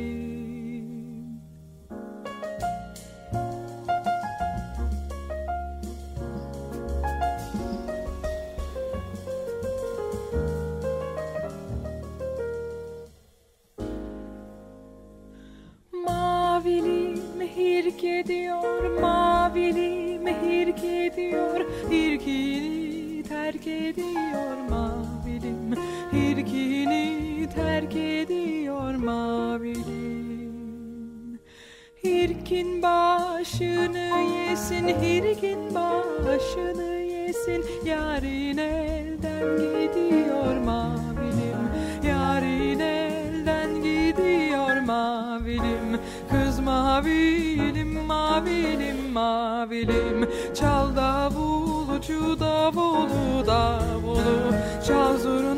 başını yesin Hirkin başını yesin. Yarın elden gidiyor mavilim Yarın elden gidiyor mavilim. Kız mavilim mavilim mavilim. Çal davulcu davulu davulu. Çal zurnacı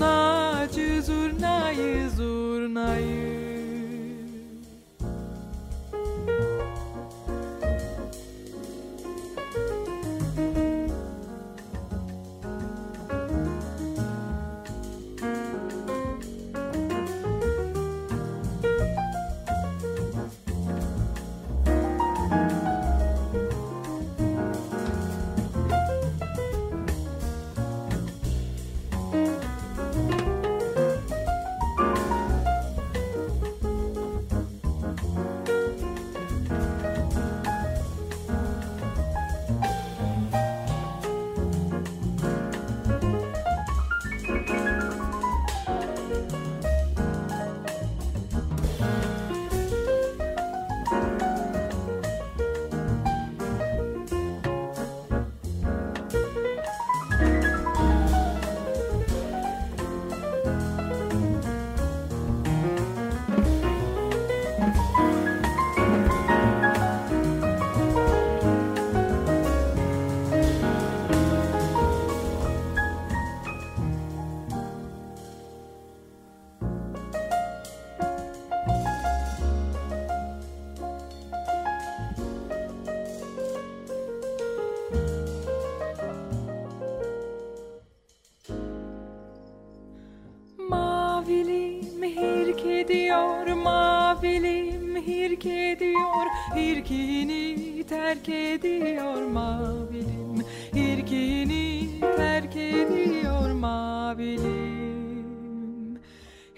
terk ediyor mavilim. Hirkini terk ediyor mavilim.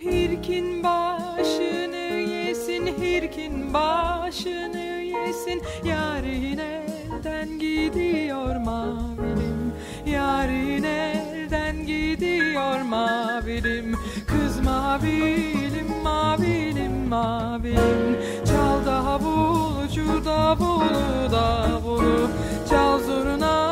Hirkin başını yesin Hirkin başını yesin. Yarın elden gidiyor mavilim. Yarın elden gidiyor mavilim. Kız mavilim mavilim mavilim. Çal davulcu davulu davulu Çal zurnacı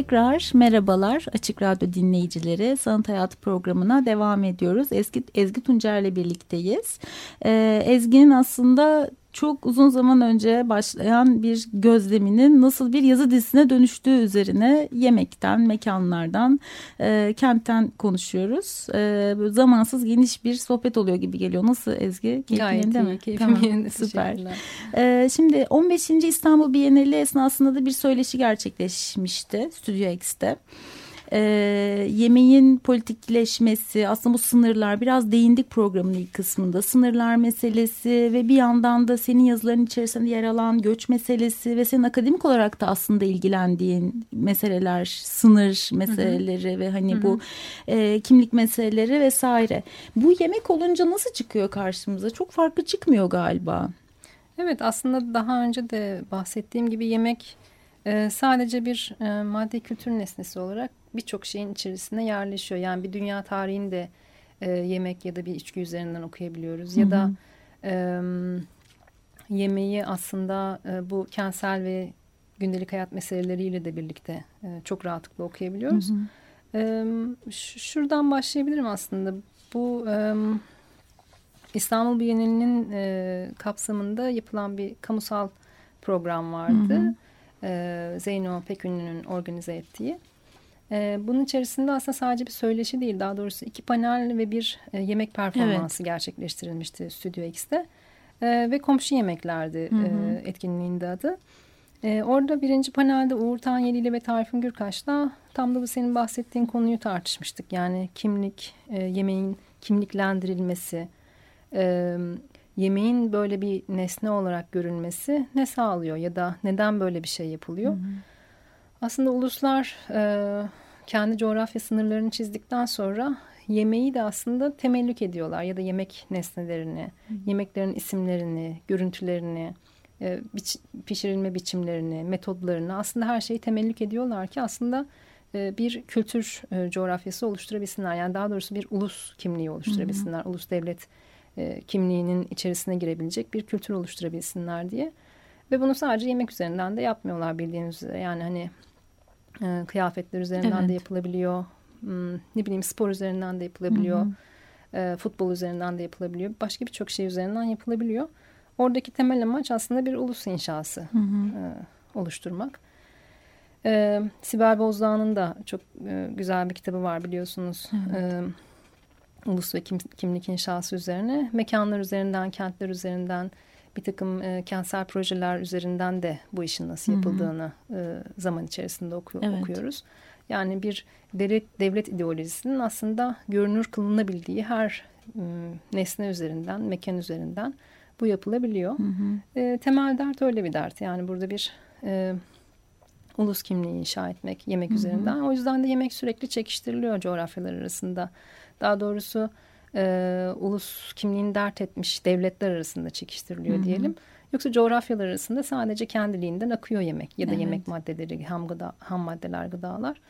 Tekrar merhabalar Açık Radyo dinleyicileri. Sanat Hayatı programına devam ediyoruz. Ezgi, Ezgi Tuncer'le birlikteyiz. Ee, Ezgi'nin aslında çok uzun zaman önce başlayan bir gözleminin nasıl bir yazı dizisine dönüştüğü üzerine yemekten, mekanlardan, e, kentten konuşuyoruz. E, zamansız geniş bir sohbet oluyor gibi geliyor. Nasıl Ezgi? Keyfin Gayet iyi, mi? keyfim tamam, yerinde. Süper. E, şimdi 15. İstanbul Bienali esnasında da bir söyleşi gerçekleşmişti Stüdyo X'te e, yemeğin politikleşmesi aslında bu sınırlar biraz değindik programın ilk kısmında sınırlar meselesi ve bir yandan da senin yazıların içerisinde yer alan göç meselesi ve senin akademik olarak da aslında ilgilendiğin meseleler sınır meseleleri hı hı. ve hani hı hı. bu e, kimlik meseleleri vesaire bu yemek olunca nasıl çıkıyor karşımıza çok farklı çıkmıyor galiba. Evet aslında daha önce de bahsettiğim gibi yemek e, sadece bir e, maddi kültür nesnesi olarak birçok şeyin içerisine yerleşiyor. Yani bir dünya tarihini de e, yemek ya da bir içki üzerinden okuyabiliyoruz. Hı hı. Ya da e, yemeği aslında e, bu kentsel ve gündelik hayat meseleleriyle de birlikte e, çok rahatlıkla okuyabiliyoruz. Hı hı. E, şuradan başlayabilirim aslında. Bu e, İstanbul Bienalinin e, kapsamında yapılan bir kamusal program vardı. Hı hı. E, Zeyno Pekünlü'nün organize ettiği. E, bunun içerisinde aslında sadece bir söyleşi değil daha doğrusu iki panel ve bir e, yemek performansı evet. gerçekleştirilmişti Stüdyo X'te. E, ve komşu yemeklerdi hı hı. E, etkinliğinde adı. E, orada birinci panelde Uğur Tanyeli ve Tarifin Gürkaş'la tam da bu senin bahsettiğin konuyu tartışmıştık. Yani kimlik, e, yemeğin kimliklendirilmesi, e, yemeğin böyle bir nesne olarak görülmesi ne sağlıyor ya da neden böyle bir şey yapılıyor? Hı hı. Aslında uluslar e, kendi coğrafya sınırlarını çizdikten sonra yemeği de aslında temellük ediyorlar ya da yemek nesnelerini, Hı. yemeklerin isimlerini, görüntülerini, e, biç, pişirilme biçimlerini, metodlarını aslında her şeyi temellük ediyorlar ki aslında e, bir kültür e, coğrafyası oluşturabilsinler. Yani daha doğrusu bir ulus kimliği oluşturabilsinler, Hı. ulus devlet e, kimliğinin içerisine girebilecek bir kültür oluşturabilsinler diye. Ve bunu sadece yemek üzerinden de yapmıyorlar bildiğiniz üzere. Yani hani e, kıyafetler üzerinden evet. de yapılabiliyor. Hmm, ne bileyim spor üzerinden de yapılabiliyor. E, futbol üzerinden de yapılabiliyor. Başka birçok şey üzerinden yapılabiliyor. Oradaki temel amaç aslında bir ulus inşası hı hı. E, oluşturmak. E, Sibel Bozdağ'ın da çok e, güzel bir kitabı var biliyorsunuz. Hı. E, ulus ve kim, kimlik inşası üzerine. Mekanlar üzerinden, kentler üzerinden bir takım e, kentsel projeler üzerinden de bu işin nasıl yapıldığını hı hı. E, zaman içerisinde oku evet. okuyoruz. Yani bir devlet, devlet ideolojisinin aslında görünür kılınabildiği her e, nesne üzerinden, mekan üzerinden bu yapılabiliyor. Hı hı. E, temel dert öyle bir dert. Yani burada bir e, ulus kimliği inşa etmek yemek hı hı. üzerinden. O yüzden de yemek sürekli çekiştiriliyor coğrafyalar arasında. Daha doğrusu e, ulus kimliğini dert etmiş devletler arasında çekiştiriliyor Hı -hı. diyelim. Yoksa coğrafyalar arasında sadece kendiliğinden akıyor yemek ya da Evet. yemek maddeleri, ham, gıda, ham maddeler, gıdalar.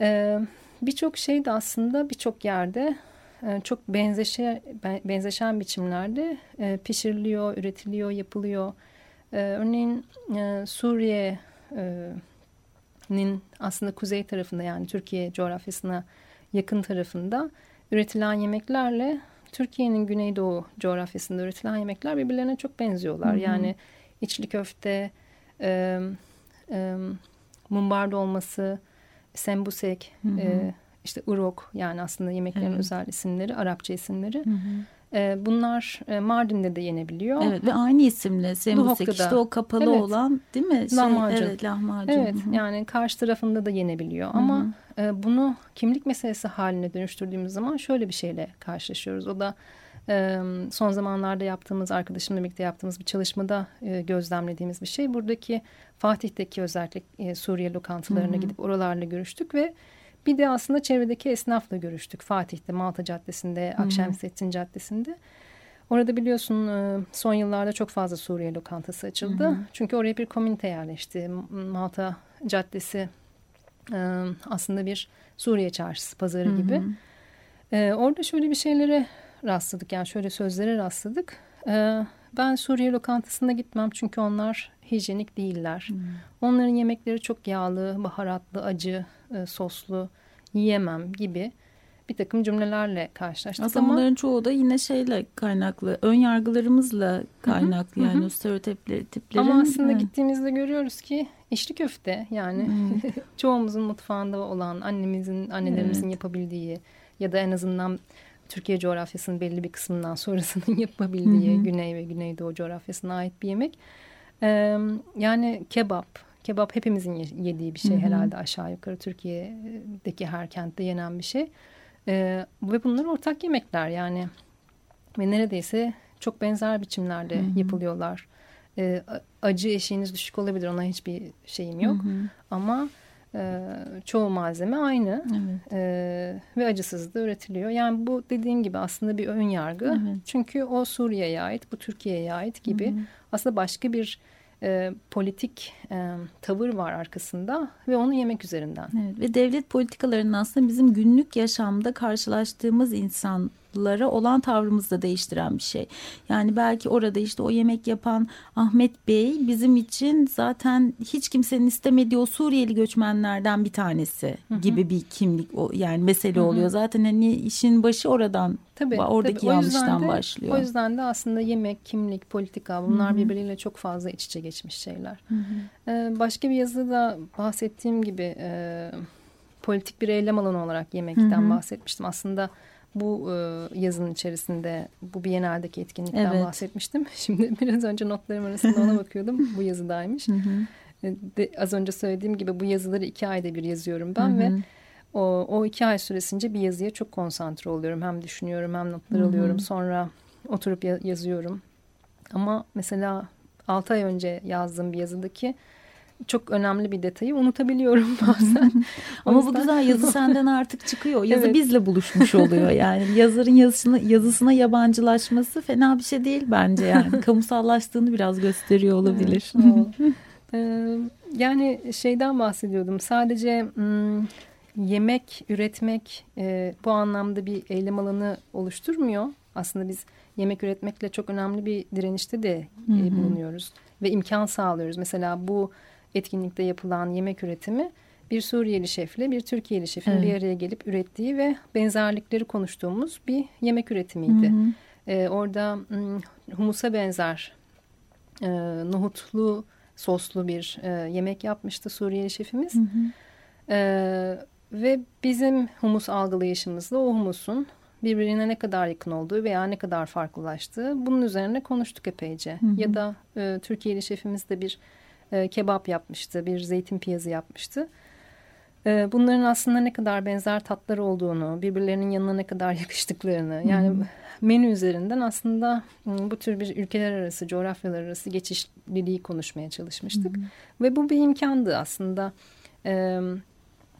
Ee, birçok şey de aslında birçok yerde e, çok benzeşe, ben- benzeşen biçimlerde e, pişiriliyor, üretiliyor, yapılıyor. Ee, örneğin e, Suriye'nin aslında kuzey tarafında yani Türkiye coğrafyasına yakın tarafında üretilen yemeklerle Türkiye'nin güneydoğu coğrafyasında üretilen yemekler birbirlerine çok benziyorlar. Yani içli köfte, e, e, mumbar dolması, sembusek, e, işte urok yani aslında yemeklerin Evet. özel isimleri, Arapça isimleri. E, bunlar e, Mardin'de de yenebiliyor. Evet ve aynı isimle Sembusek işte o kapalı Evet. olan değil mi? Şey, Lahmacun. Evet lahmacun. Evet Hı hı. yani karşı tarafında da yenebiliyor ama e, bunu kimlik meselesi haline dönüştürdüğümüz zaman şöyle bir şeyle karşılaşıyoruz. O da e, son zamanlarda yaptığımız arkadaşımla birlikte yaptığımız bir çalışmada gözlemlediğimiz bir şey. Buradaki Fatih'teki özellikle Suriye lokantalarına gidip oralarla görüştük ve bir de aslında çevredeki esnafla görüştük. Fatih'te, Malta Caddesi'nde, Akşemseddin Caddesi'nde. Orada biliyorsun e, son yıllarda çok fazla Suriye lokantası açıldı. Çünkü oraya bir komünite yerleşti. Malta Caddesi e, aslında bir Suriye çarşısı, pazarı gibi. E, Orada şöyle bir şeylere rastladık. Yani şöyle sözlere rastladık. Ben Suriye lokantasına gitmem çünkü onlar hijyenik değiller. Onların yemekleri çok yağlı, baharatlı, acı, e, soslu, yiyemem gibi bir takım cümlelerle karşılaştık. Aslında ama bunların çoğu da yine şeyle kaynaklı, ön yargılarımızla kaynaklı yani o stereotipleri, tiplerin. Ama aslında evet. gittiğimizde görüyoruz ki içli köfte yani çoğumuzun mutfağında olan annemizin, annelerimizin yapabildiği ya da en azından Türkiye coğrafyasının belli bir kısmından sonrasının yapabildiği Güney ve Güneydoğu coğrafyasına ait bir yemek. Ee, yani kebap, kebap hepimizin ye- yediği bir şey herhalde aşağı yukarı Türkiye'deki her kentte yenen bir şey. Ee, ve bunlar ortak yemekler yani ve neredeyse çok benzer biçimlerde yapılıyorlar. Ee, a- acı eşiğiniz düşük olabilir ona hiçbir şeyim yok ama e, çoğu malzeme aynı Evet. e, ve acısız da üretiliyor. Yani bu dediğim gibi aslında bir ön yargı Evet. çünkü o Suriye'ye ait bu Türkiye'ye ait gibi aslında başka bir e, politik e, tavır var arkasında ve onu yemek üzerinden. Evet, ve devlet politikalarının aslında bizim günlük yaşamda karşılaştığımız insanlara olan tavrımızı da değiştiren bir şey. Yani belki orada işte o yemek yapan Ahmet Bey bizim için zaten hiç kimsenin istemediği o Suriyeli göçmenlerden bir tanesi gibi bir kimlik o yani mesele oluyor. Zaten hani işin başı oradan Tabii, oradaki tabii. O yanlıştan de- başlıyor. O yüzden de aslında yemek, kimlik, politika bunlar birbiriyle çok fazla iç içe geçmiş şeyler. Ee, başka bir yazıda bahsettiğim gibi e, politik bir eylem alanı olarak yemekten bahsetmiştim. Aslında bu e, yazının içerisinde bu Biennale'deki etkinlikten Evet. bahsetmiştim. Şimdi biraz önce notlarım arasında ona bakıyordum. bu yazıdaymış. E, de, az önce söylediğim gibi bu yazıları iki ayda bir yazıyorum ben ve o, o iki ay süresince bir yazıya çok konsantre oluyorum. Hem düşünüyorum hem notlar alıyorum. Sonra oturup ya- yazıyorum. Ama mesela altı ay önce yazdığım bir yazıdaki çok önemli bir detayı unutabiliyorum bazen. Ama bu güzel yazı senden artık çıkıyor. Yazı Evet. bizle buluşmuş oluyor yani. Yazarın yazısına, yazısına yabancılaşması fena bir şey değil bence yani. Kamusallaştığını biraz gösteriyor olabilir. O, e, yani şeyden bahsediyordum. Sadece mm, yemek üretmek e, bu anlamda bir eylem alanı oluşturmuyor. Aslında biz yemek üretmekle çok önemli bir direnişte de e, bulunuyoruz ve imkan sağlıyoruz. Mesela bu etkinlikte yapılan yemek üretimi bir Suriyeli şefle bir Türkiye'li şefin Evet. bir araya gelip ürettiği ve benzerlikleri konuştuğumuz bir yemek üretimiydi. E, orada mm, humusa benzer e, nohutlu soslu bir e, yemek yapmıştı Suriyeli şefimiz. E, ve bizim humus algılayışımızla o humusun birbirine ne kadar yakın olduğu veya ne kadar farklılaştığı bunun üzerine konuştuk epeyce. Ya da e, Türkiye'li şefimiz de bir e, kebap yapmıştı, bir zeytin piyazı yapmıştı. E, bunların aslında ne kadar benzer tatlar olduğunu, birbirlerinin yanına ne kadar yakıştıklarını, yani menü üzerinden aslında m, bu tür bir ülkeler arası, coğrafyalar arası geçişliliği konuşmaya çalışmıştık. Ve bu bir imkandı aslında. E,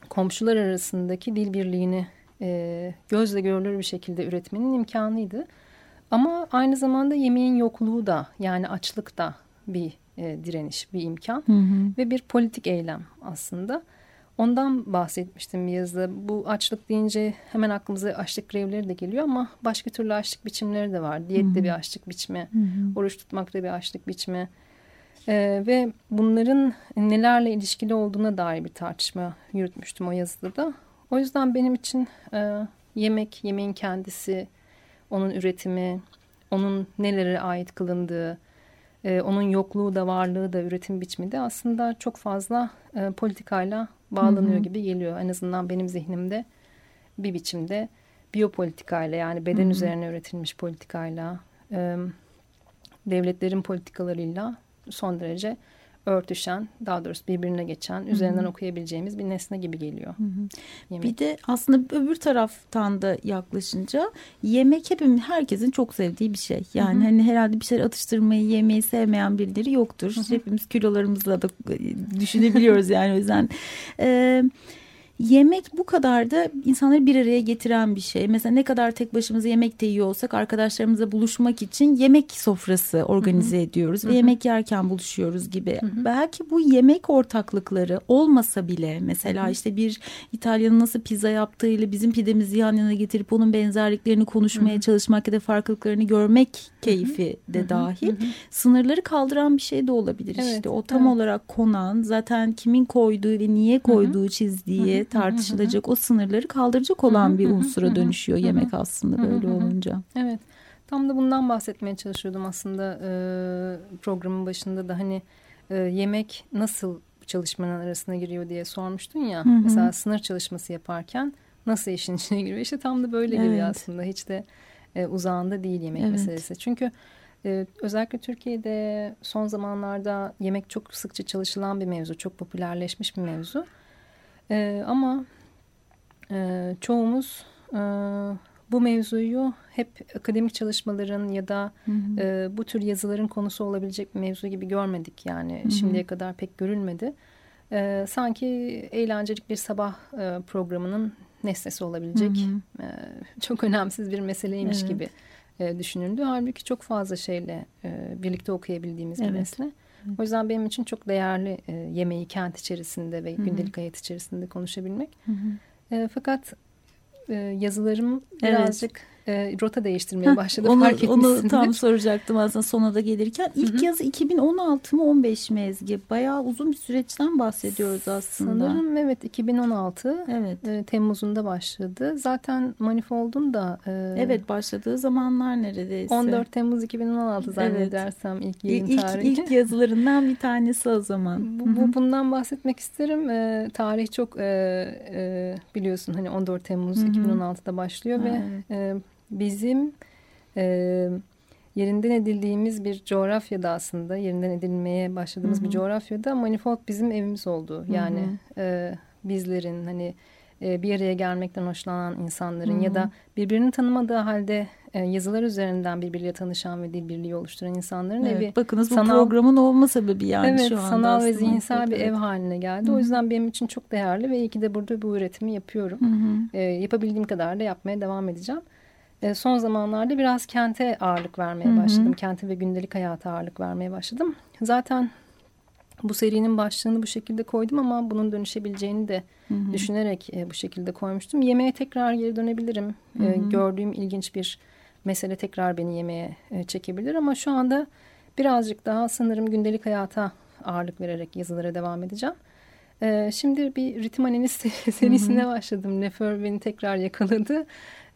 komşular arasındaki dil birliğini e, gözle görülür bir şekilde üretmenin imkanıydı. Ama aynı zamanda yemeğin yokluğu da yani açlık da bir e, direniş, bir imkan Hı hı. ve bir politik eylem aslında. Ondan bahsetmiştim bir yazıda. Bu açlık deyince hemen aklımıza açlık grevleri de geliyor ama başka türlü açlık biçimleri de var. Diyette bir açlık biçimi, oruç tutmakta bir açlık biçimi. Ee, ve bunların nelerle ilişkili olduğuna dair bir tartışma yürütmüştüm o yazıda da. O yüzden benim için e, yemek, yemeğin kendisi, onun üretimi, onun nelere ait kılındığı, e, onun yokluğu da varlığı da üretim biçimi de aslında çok fazla e, politikayla bağlanıyor Hı hı. gibi geliyor. En azından benim zihnimde bir biçimde biyopolitikayla yani beden Hı hı. üzerine üretilmiş politikayla, e, devletlerin politikalarıyla son derece örtüşen, daha doğrusu birbirine geçen, üzerinden okuyabileceğimiz bir nesne gibi geliyor. Yemek. Bir de aslında öbür taraftan da yaklaşınca yemek hepimiz herkesin çok sevdiği bir şey. Yani Hı hı. hani herhalde bir şeyler atıştırmayı, yemeyi sevmeyen birileri yoktur. Hı hı. Hepimiz kilolarımızla da e, düşünebiliyoruz yani o yüzden. Ee, Yemek bu kadar da insanları bir araya getiren bir şey. Mesela ne kadar tek başımıza yemek de yiyor olsak arkadaşlarımızla buluşmak için yemek sofrası organize ediyoruz. Hı Ve yemek yerken buluşuyoruz gibi. Hı hı. Belki bu yemek ortaklıkları olmasa bile mesela Hı hı. işte bir İtalyanın nasıl pizza yaptığıyla bizim pidemizi yan yana getirip onun benzerliklerini konuşmaya Hı hı. çalışmak ya da farklılıklarını görmek keyfi de Hı hı. dahil. Hı hı. sınırları kaldıran bir şey de olabilir Evet, işte. O tam evet. olarak konan zaten kimin koyduğu ve niye koyduğu çizdiği Hı hı, hı hı, tartışılacak o sınırları kaldıracak olan bir unsura dönüşüyor yemek aslında böyle olunca. Evet. Tam da bundan bahsetmeye çalışıyordum aslında e, programın başında da hani e, yemek nasıl çalışmanın arasına giriyor diye sormuştun ya. Hı hı. Mesela sınır çalışması yaparken nasıl işin içine giriyor? İşte tam da böyle Evet. geliyor aslında. Hiç de e, uzağında değil yemek Evet. meselesi. Çünkü e, özellikle Türkiye'de son zamanlarda yemek çok sıkça çalışılan bir mevzu. Çok popülerleşmiş bir mevzu. E, ama e, çoğumuz e, bu mevzuyu hep akademik çalışmaların ya da Hı hı. e, bu tür yazıların konusu olabilecek bir mevzu gibi görmedik. Yani Hı hı. şimdiye kadar pek görülmedi. E, sanki eğlencelik bir sabah e, programının nesnesi olabilecek Hı hı. e, çok önemsiz bir meseleymiş Evet. gibi e, düşünüldü. Halbuki çok fazla şeyle e, birlikte okuyabildiğimiz bir Evet. mesele. O yüzden benim için çok değerli e, yemeği kent içerisinde ve Hı hı. gündelik hayat içerisinde konuşabilmek. E, fakat e, yazılarım Evet. birazcık e, rota değiştirmeye başladı. onu, fark onu etmişsindir. tam soracaktım aslında sona da gelirken. İlk Hı hı. yazı 2016 mı 15 mi Ezgi? Bayağı uzun bir süreçten bahsediyoruz aslında. Sanırım evet 2016 Evet. e, Temmuz'unda başladı. Zaten Manifold'un da e, Evet başladığı zamanlar neredeyse. 14 Temmuz 2016 zannedersem ilk yayın İlk, tarihi. ilk yazılarından bir tanesi o zaman. Bu, bu- bundan bahsetmek isterim. Ee, tarih çok e, e, biliyorsun hani 14 Temmuz Hı hı. 2016'da başlıyor Ha, ve evet. e, bizim e, yerinden edildiğimiz bir coğrafyada aslında yerinden edilmeye başladığımız Hı hı. bir coğrafyada manifold bizim evimiz oldu. Yani hı. e, bizlerin hani e, bir araya gelmekten hoşlanan insanların Hı hı. ya da birbirini tanımadığı halde e, yazılar üzerinden birbiriyle tanışan ve dil birliği oluşturan insanların evi Evet, bakınız bu sanal- programın olma sebebi yani evet, şu anda sanal ve zihinsel bir Evet. ev haline geldi. Hı O hı. yüzden benim için çok değerli ve iyi ki de burada bu üretimi yapıyorum. Hı hı. E, yapabildiğim kadar da yapmaya devam edeceğim. E, son zamanlarda biraz kente ağırlık vermeye Hı hı. başladım. Kente ve gündelik hayata ağırlık vermeye başladım. Zaten bu serinin başlığını bu şekilde koydum ama bunun dönüşebileceğini de Hı hı. düşünerek e, bu şekilde koymuştum. Yemeğe tekrar geri dönebilirim. E, Hı hı. gördüğüm ilginç bir mesele tekrar beni yemeğe e, çekebilir ama şu anda birazcık daha sanırım gündelik hayata ağırlık vererek yazılara devam edeceğim. E, şimdi bir ritim analiz serisine başladım. Nefer beni tekrar yakaladı.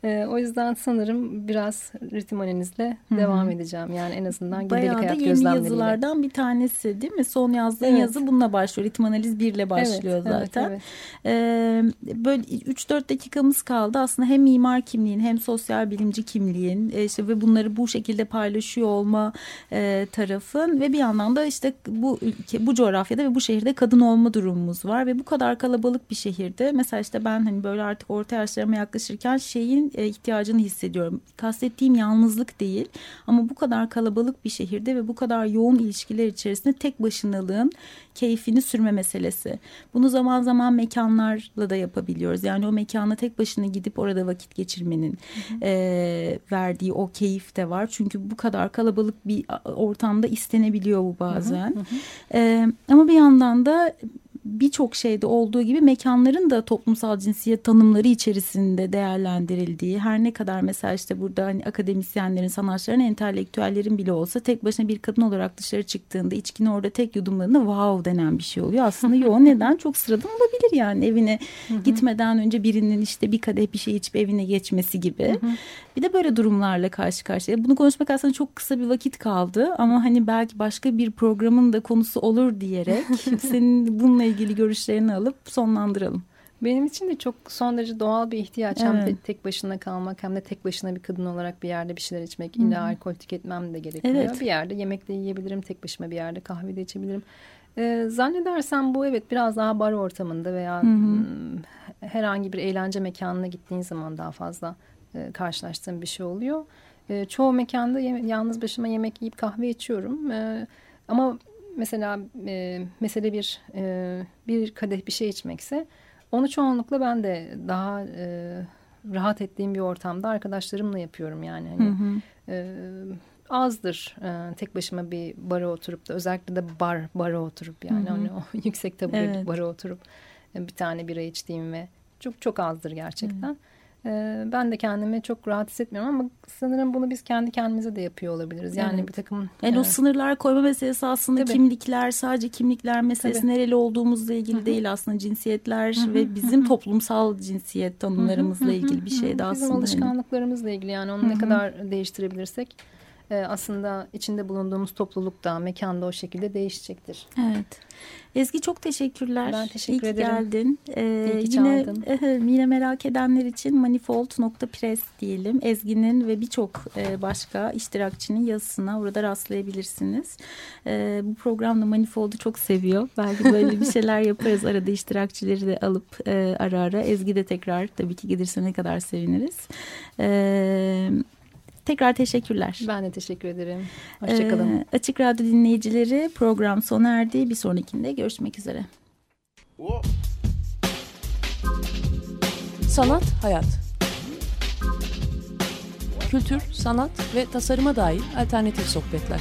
E, o yüzden sanırım biraz ritim analizle Hı hı. devam edeceğim. Yani en azından gündelik Bayağı da hayat yeni gözlemleriyle. yazılardan bir tanesi değil mi? Son yazdığın Evet. yazı bununla başlıyor. Ritim analiz 1 ile başlıyor Evet, zaten. Evet, Ee, böyle 3-4 dakikamız kaldı. Aslında hem mimar kimliğin hem sosyal bilimci kimliğin e, işte ve bunları bu şekilde paylaşıyor olma e, tarafın ve bir yandan da işte bu ülke, bu coğrafyada ve bu şehirde kadın olma durumumuz var ve bu kadar kalabalık bir şehirde mesela işte ben hani böyle artık orta yaşlarıma yaklaşırken şeyin birinin e, ihtiyacını hissediyorum. Kastettiğim yalnızlık değil ama bu kadar kalabalık bir şehirde ve bu kadar yoğun ilişkiler içerisinde tek başınalığın keyfini sürme meselesi. Bunu zaman zaman mekanlarla da yapabiliyoruz. Yani o mekana tek başına gidip orada vakit geçirmenin E, verdiği o keyif de var. Çünkü bu kadar kalabalık bir ortamda istenebiliyor bu bazen. Hı hı hı. E, ama bir yandan da birçok şeyde olduğu gibi mekanların da toplumsal cinsiyet tanımları içerisinde değerlendirildiği her ne kadar mesela işte burada hani akademisyenlerin, sanatçıların, entelektüellerin bile olsa tek başına bir kadın olarak dışarı çıktığında içkini orada tek yudumladığında wow denen bir şey oluyor. Aslında yo neden çok sıradan olabilir yani evine gitmeden önce birinin işte bir kadeh bir şey içip evine geçmesi gibi. Bir de böyle durumlarla karşı karşıya. Bunu konuşmak aslında çok kısa bir vakit kaldı ama hani belki başka bir programın da konusu olur diyerek senin bununla ilgili görüşlerini alıp sonlandıralım. Benim için de çok son derece doğal bir ihtiyaç. Evet. Hem tek başına kalmak hem de tek başına bir kadın olarak bir yerde bir şeyler içmek. İlla alkol tüketmem de gerekiyor. Evet. Bir yerde yemek de yiyebilirim. Tek başıma bir yerde kahve de içebilirim. Ee, zannedersem bu evet biraz daha bar ortamında veya hı hı. herhangi bir eğlence mekanına gittiğin zaman daha fazla e, karşılaştığım bir şey oluyor. E, çoğu mekanda yalnız başıma yemek yiyip kahve içiyorum. E, ama mesela e, mesele bir e, bir kadeh bir şey içmekse onu çoğunlukla ben de daha e, rahat ettiğim bir ortamda arkadaşlarımla yapıyorum yani. Hani, hı hı. E, azdır e, tek başıma bir bara oturup da özellikle de bar bara oturup yani hı hı. Hani o yüksek tabure evet. bara oturup e, bir tane bira içtiğim ve çok çok azdır gerçekten. Hı. Ee, ben de kendimi çok rahat hissetmiyorum ama sanırım bunu biz kendi kendimize de yapıyor olabiliriz. Yani evet. bir takım... Yani e, o sınırlar koyma meselesi aslında Tabii. kimlikler sadece kimlikler meselesi Tabii. nereli olduğumuzla ilgili Hı-hı. değil aslında cinsiyetler Hı-hı. ve bizim Hı-hı. toplumsal cinsiyet tanımlarımızla Hı-hı. ilgili bir şey de aslında. Bizim alışkanlıklarımızla ilgili yani onu Hı-hı. ne kadar değiştirebilirsek e, aslında içinde bulunduğumuz toplulukta, mekanda o şekilde değişecektir. Evet. Ezgi çok teşekkürler. Ben teşekkür İyi ederim. geldin. Ee, İyi ki yine, yine merak edenler için manifold.press diyelim. Ezgi'nin ve birçok e, başka iştirakçının yazısına orada rastlayabilirsiniz. E, bu programda Manifold'u çok seviyor. Belki böyle bir şeyler yaparız. Arada iştirakçileri de alıp e, ara ara. Ezgi de tekrar tabii ki gelirse ne kadar seviniriz. Evet. Tekrar teşekkürler. Ben de teşekkür ederim. Hoşçakalın. Ee, Açık Radyo dinleyicileri program sona erdi. Bir sonrakinde görüşmek üzere. Sanat, hayat. Kültür, sanat ve tasarıma dair alternatif sohbetler.